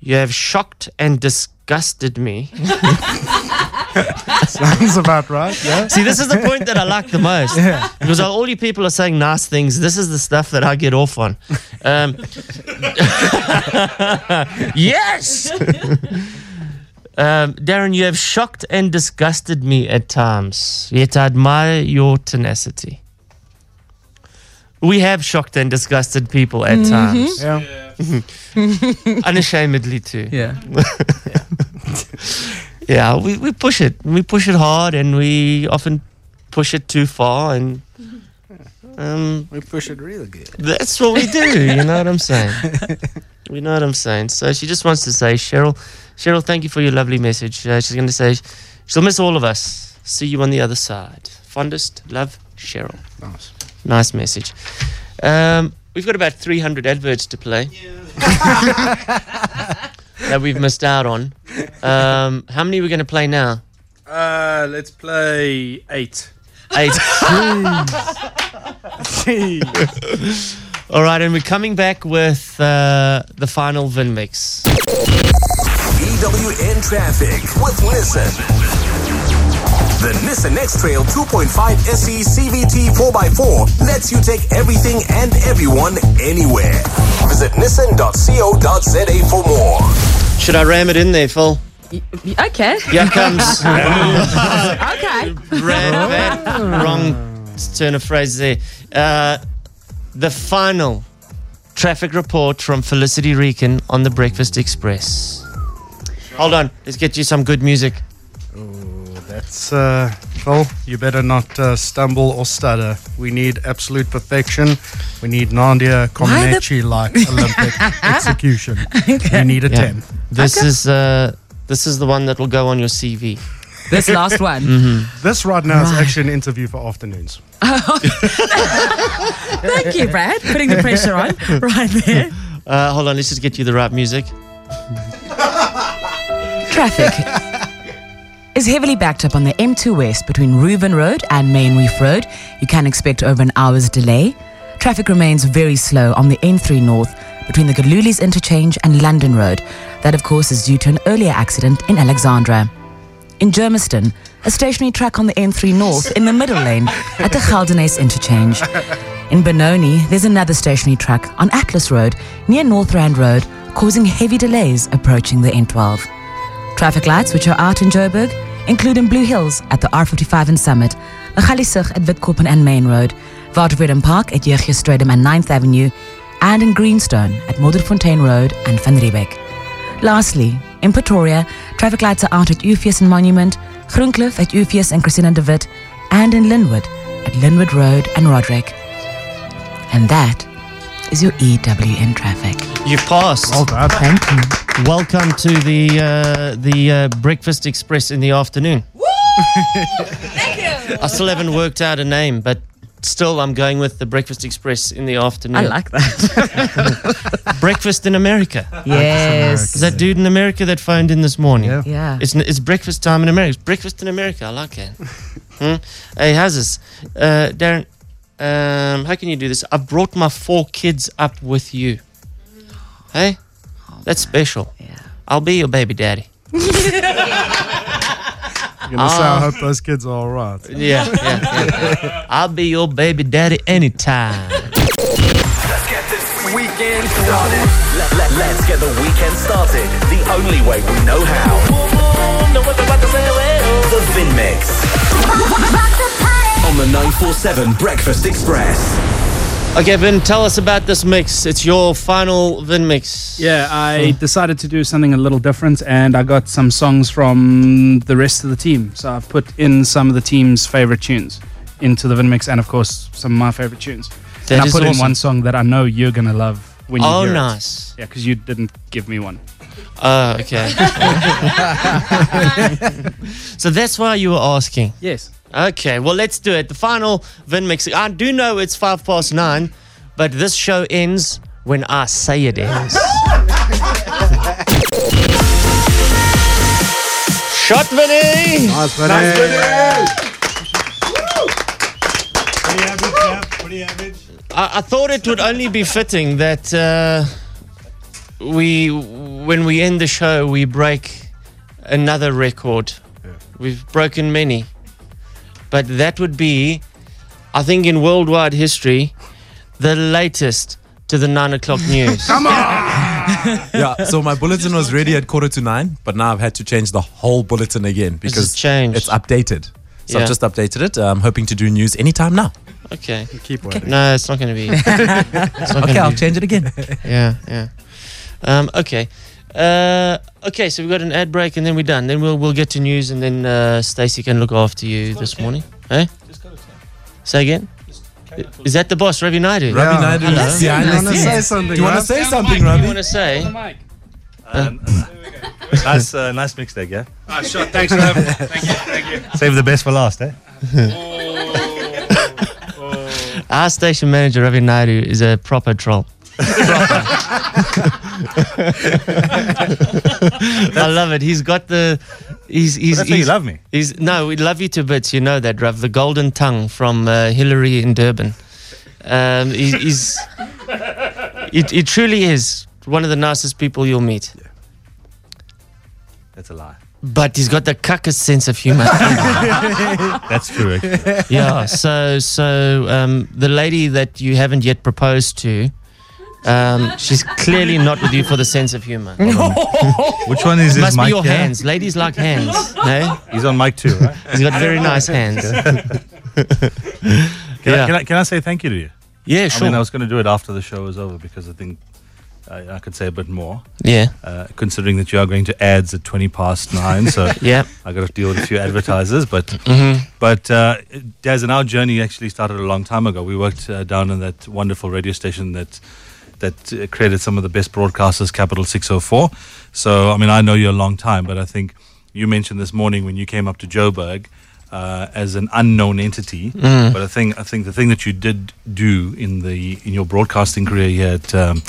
you have shocked and disgusted me. Sounds about right, yeah. See, this is the point that I like the most. Yeah. Because all you people are saying nice things. This is the stuff that I get off on. Um, yes! um, Darren, you have shocked and disgusted me at times, yet I admire your tenacity. We have shocked and disgusted people at Mhm. times. Yeah. Unashamedly, too. Yeah. yeah, we, we push it. We push it hard and we often push it too far and um, We push it real good. that's what we do, you know what I'm saying? we know what I'm saying? So she just wants to say, Cheryl, Cheryl, thank you for your lovely message. Uh, she's going to say she'll miss all of us. See you on the other side. Fondest love, Cheryl. Nice. Nice message. Um, we've got about 300 adverts to play that we've missed out on. Um, how many are we going to play now? Uh, let's play eight. Eight. All right, and we're coming back with uh, the final Vin mix. EWN Traffic with Nissan. The Nissan X-Trail 2.5 SE CVT 4x4 lets you take everything and everyone anywhere. Visit nissan.co.za for more. Should I ram it in there, Phil? Okay. Here comes. okay. Ram that. Wrong turn of phrase there. Uh, the final traffic report from Felicity Reekin on the Breakfast Xpress. Hold on, let's get you some good music. That's uh, Phil. You better not uh, stumble or stutter. We need absolute perfection. We need Nadia Why Comaneci like Olympic execution. We need a Yeah. ten. This Okay. is uh, this is the one that will go on your CV. This last one. Mhm. This right now is actually an interview for afternoons. Thank you, Brad. Putting the pressure on right there. Uh, hold on, let's just get you the right music. Traffic is heavily backed up on the M2 West between Reuven Road and Main Reef Road. You can expect over an hour's delay. Traffic remains very slow on the N3 North between the Gillooly's Interchange and London Road. That, of course, is due to an earlier accident in Alexandra. In Germiston, a stationary truck on the N3 North in the middle lane at the Geldenhuys Interchange. In Benoni, there's another stationary truck on Atlas Road near North Rand Road, causing heavy delays approaching the N12. Traffic lights which are out in Joburg include in Blue Hills at the R55 in Summit, Magaliessig at Witkoppen and Main Road, Weltevreden Park at Jeugjestrydom and 9th Avenue, and in Greenstone at Modderfontein Road and Van Riebeek. Lastly, in Pretoria, traffic lights are out at Eeufees and Monument, Groenkloof at Eeufees and Christina de Wit, and in Lynnwood at Lynnwood Road and Roderick. And that is your EWN traffic. You've passed. Well done. Thank you. Welcome to the uh, the uh, Breakfast Xpress in the afternoon. Thank you. I still haven't worked out a name, but still I'm going with the Breakfast Xpress in the afternoon. I like that. Breakfast in America. yes. Is that dude in America that phoned in this morning? Yeah. Yeah. It's, it's breakfast time in America. It's breakfast in America. I like it. hmm? Hey, how's this? Uh, Darren, um, how can you do this? I brought my four kids up with you. Hey? That's special. Yeah. I'll be your baby daddy. You're gonna say, I Ah. hope those kids are all right. Yeah, yeah, yeah, yeah. I'll be your baby daddy anytime. Let's get this weekend started. Let, let, let's get the weekend started the only way we know how. The Vin Mix. On the 947 Breakfast Xpress. Okay, Vin, tell us about this mix. It's your final Vin mix. Yeah, I decided to do something a little different, and I got some songs from the rest of the team. So I've put in some of the team's favorite tunes into the Vin mix, and of course some of my favorite tunes. That and I is put in one song that I know you're gonna love when you Oh, hear it. nice. Yeah, because you didn't give me one. Oh, okay. so that's why you were asking. Yes. Okay, well, let's do it. The final Vin mix. I do know it's five past nine, but this show ends when I say it ends. Shot, Vinny! Nice, Vinny! Nice, Vinny! Pretty average, yeah, pretty average. I, I thought it would only be fitting that uh, we, when we end the show, we break another record. We've broken many, but that would be, I think, in worldwide history, the latest to the nine o'clock news. Come on! yeah, so my bulletin was ready at quarter to nine, but now I've had to change the whole bulletin again because changed. it's updated. So Yeah. I've just updated it. I'm hoping to do news anytime now. Okay. Keep waiting. No, it's not going to be. It's not Okay, gonna I'll be- change it again. Yeah, yeah. Um, okay. Uh, okay, so we've got an ad break and then we're done. Then we'll we'll get to news and then uh, Stacey can look after you this morning. Hey? Say again? Is that the boss, Ravi Naidu? Ravi Naidu Hello. is behind the You wanna say something, Do you want to say What something, do you want to say? Um, nice, uh, nice mix there, yeah. Ah, sure. Thanks for having me. Thank you. Thank you. Save the best for last, eh? Our station manager, Ravi Naidu, is a proper troll. I love it. He's got the. He's, he's, he's- love me. He's no, we love you to bits. You know that, Rav. The golden tongue from uh, Hillary in Durban. Um, he, he's. It, it truly is one of the nicest people you'll meet. Yeah. That's a lie. But he's got the cuckest sense of humor. That's true. Actually. yeah. So so um, the lady that you haven't yet proposed to, um, she's clearly not with you for the sense of humor. Which one is this Must be your hands. Ladies like hands. Hey? He's on mic too, right? He's got very nice hands. Can, Yeah. I, can, I, can I say thank you to you? Yeah, I sure. mean, I was going to do it after the show was over because I think I, I could say a bit more. Yeah. Uh, considering that you are going to ads at 20 past nine. So Yeah. I got to deal with a few advertisers. But, Mhm. but uh, Daz, and our journey actually started a long time ago. We worked uh, down in that wonderful radio station that that created some of the best broadcasters, Capital 604. So, I mean, I know you a long time, but I think you mentioned this morning when you came up to Joburg uh, as an unknown entity. Mm. But I think I think the thing that you did do in the in your broadcasting career here at um,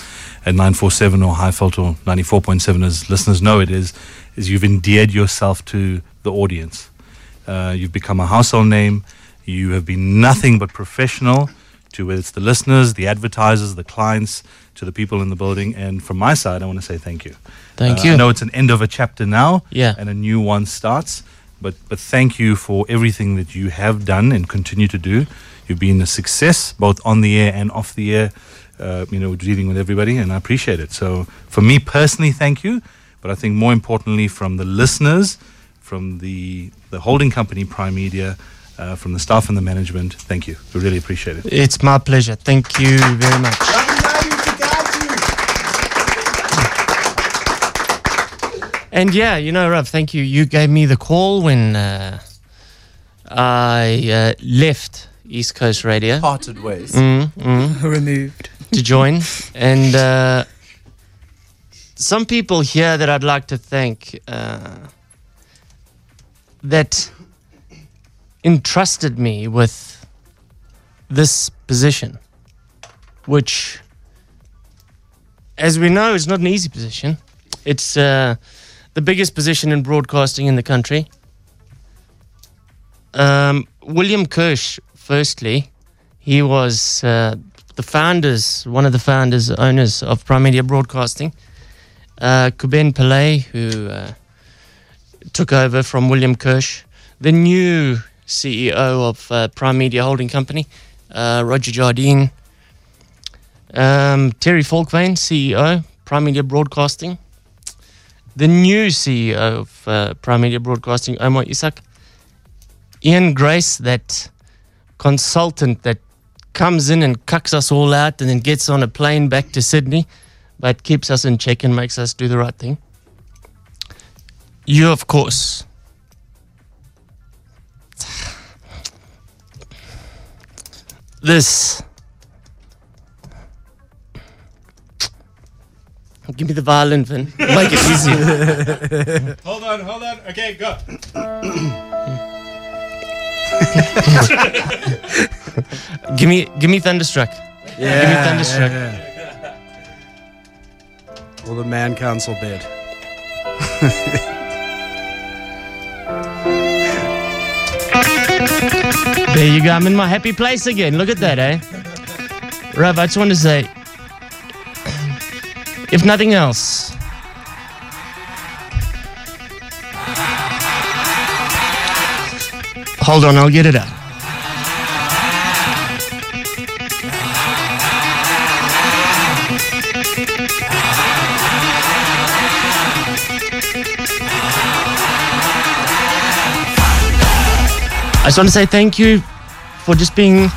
at 947 or Highveld or 94.7, as listeners know it is, is you've endeared yourself to the audience. Uh, you've become a household name. You have been nothing but professional to whether it's the listeners, the advertisers, the clients, to the people in the building. And from my side, I want to say thank you. Thank Uh, you. I know it's an end of a chapter now, Yeah. and a new one starts. But but thank you for everything that you have done and continue to do. You've been a success both on the air and off the air. Uh, you know, dealing with everybody, and I appreciate it. So for me personally, thank you. But I think more importantly, from the listeners, from the the holding company Primedia, uh, from the staff and the management, thank you. We really appreciate it. It's my pleasure. Thank you very much. And yeah, you know, Rav, thank you. You gave me the call when uh, I uh, left East Coast Radio. Parted ways. Mm, mm. Removed. To join. and uh, some people here that I'd like to thank uh, that entrusted me with this position, which, as we know, is not an easy position. It's uh, the biggest position in broadcasting in the country. Um, William Kirsh, firstly, he was uh, the founders, one of the founders, owners of Primedia Broadcasting. Uh, Kuben who uh, took over from William Kirsh, the new CEO of uh, Primedia Holding Company, uh, Roger Jardine, Um, Terry Volkwyn, CEO, Primedia Broadcasting. The new CEO of uh, Primedia Broadcasting, Omar Essack. Ian Grace, that consultant that comes in and cucks us all out and then gets on a plane back to Sydney, but keeps us in check and makes us do the right thing. You, of course. This. Give me the violin, Vin. Make it easy. hold on, hold on. Okay, go. give me, give me Thunderstruck. Yeah, give me Yeah, Thunderstruck. yeah, Or the man council bed. There you go. I'm in my happy place again. Look at that, eh? Rav, I just want to say, if nothing else, hold on, I'll get it up. I just want to say thank you for just being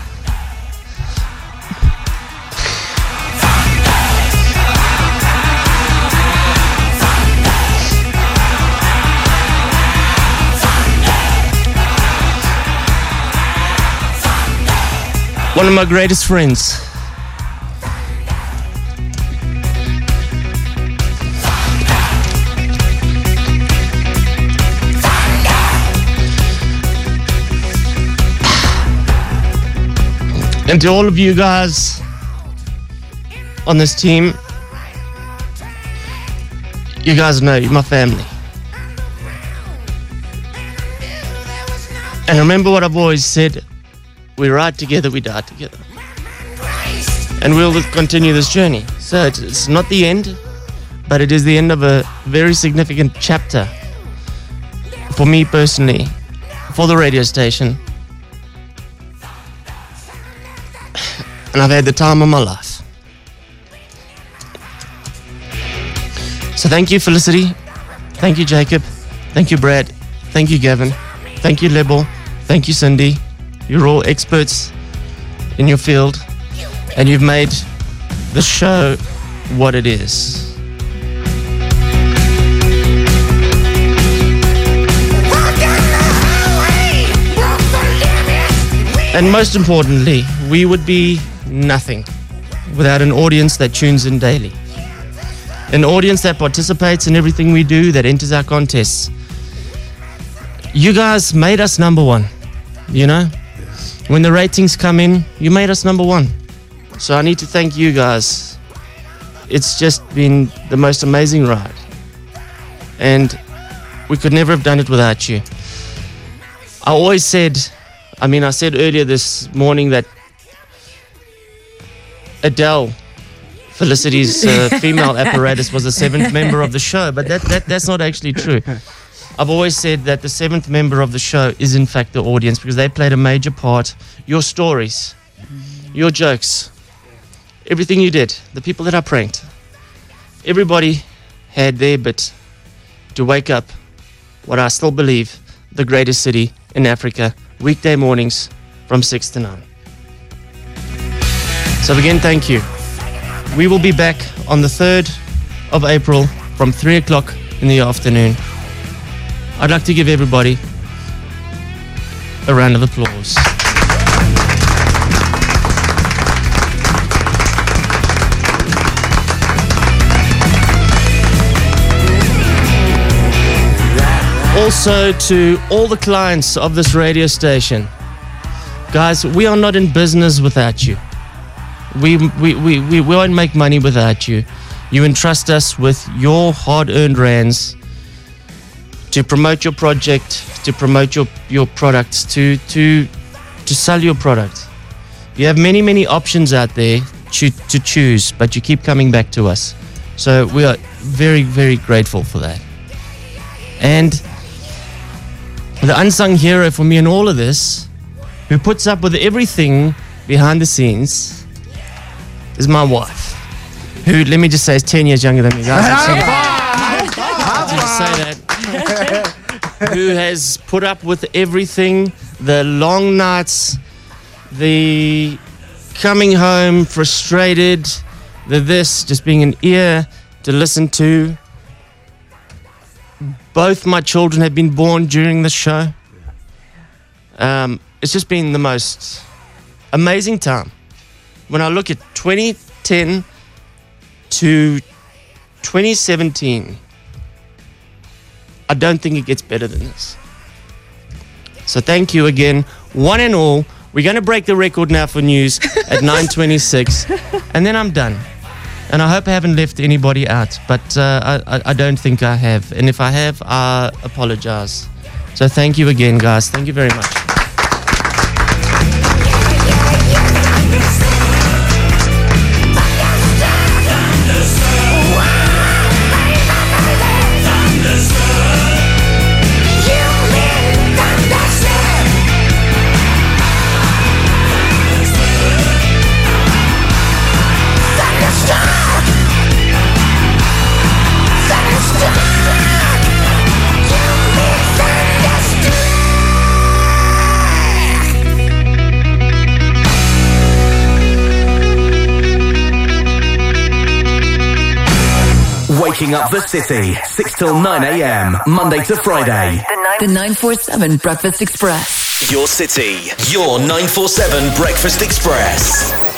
one of my greatest friends. And to all of you guys on this team, you guys know you're my family. And remember what I've always said we ride together, we die together. And we'll continue this journey. So it's, not the end, but it is the end of a very significant chapter for me personally, for the radio station, and I've had the time of my life. So thank you, Felicity. Thank you, Jacob. Thank you, Brad. Thank you, Gavin. Thank you, Lebo. Thank you, Cindy. You're all experts in your field, and you've made the show what it is. And most importantly, we would be nothing without an audience that tunes in daily. An audience that participates in everything we do, that enters our contests. You guys made us number one, you know? When the ratings come in, you made us number one. So I need to thank you guys. It's just been the most amazing ride. And we could never have done it without you. I always said, I mean, I said earlier this morning that Adele, Felicity's uh, female apparatus, was the seventh member of the show, but that, that that's not actually true. I've always said that the seventh member of the show is in fact the audience because they played a major part. Your stories, your jokes, everything you did, the people that I pranked, everybody had their bit to wake up what I still believe the greatest city in Africa, weekday mornings from 6 to 9. So, again, thank you. We will be back on the 3rd of April from 3 o'clock in the afternoon. I'd like to give everybody a round of applause. Also, to all the clients of this radio station, guys, we are not in business without you. We, we, we, we won't make money without you. You entrust us with your hard earned rands to promote your project, to promote your, your products, to, to, to sell your product. You have many, many options out there to, to choose, but you keep coming back to us. So we are very, very grateful for that. And the unsung hero for me in all of this, who puts up with everything behind the scenes, is my wife, who, let me just say, is 10 years younger than me. Guys, I'll just say that. Who has put up with everything the long nights, the coming home frustrated, the this, just being an ear to listen to. Both my children have been born during the show. Um, it's just been the most amazing time. When I look at 2010 to 2017, I don't think it gets better than this. So thank you again, one and all. We're going to break the record now for news at 9:26, and then I'm done. And I hope I haven't left anybody out, but uh, I, I, I don't think I have. And if I have, I apologize. So thank you again, guys. Thank you very much. Waking up the city, 6 till 9 a.m., Monday to Friday. The 947 Breakfast Xpress. Your city, your 947 Breakfast Xpress.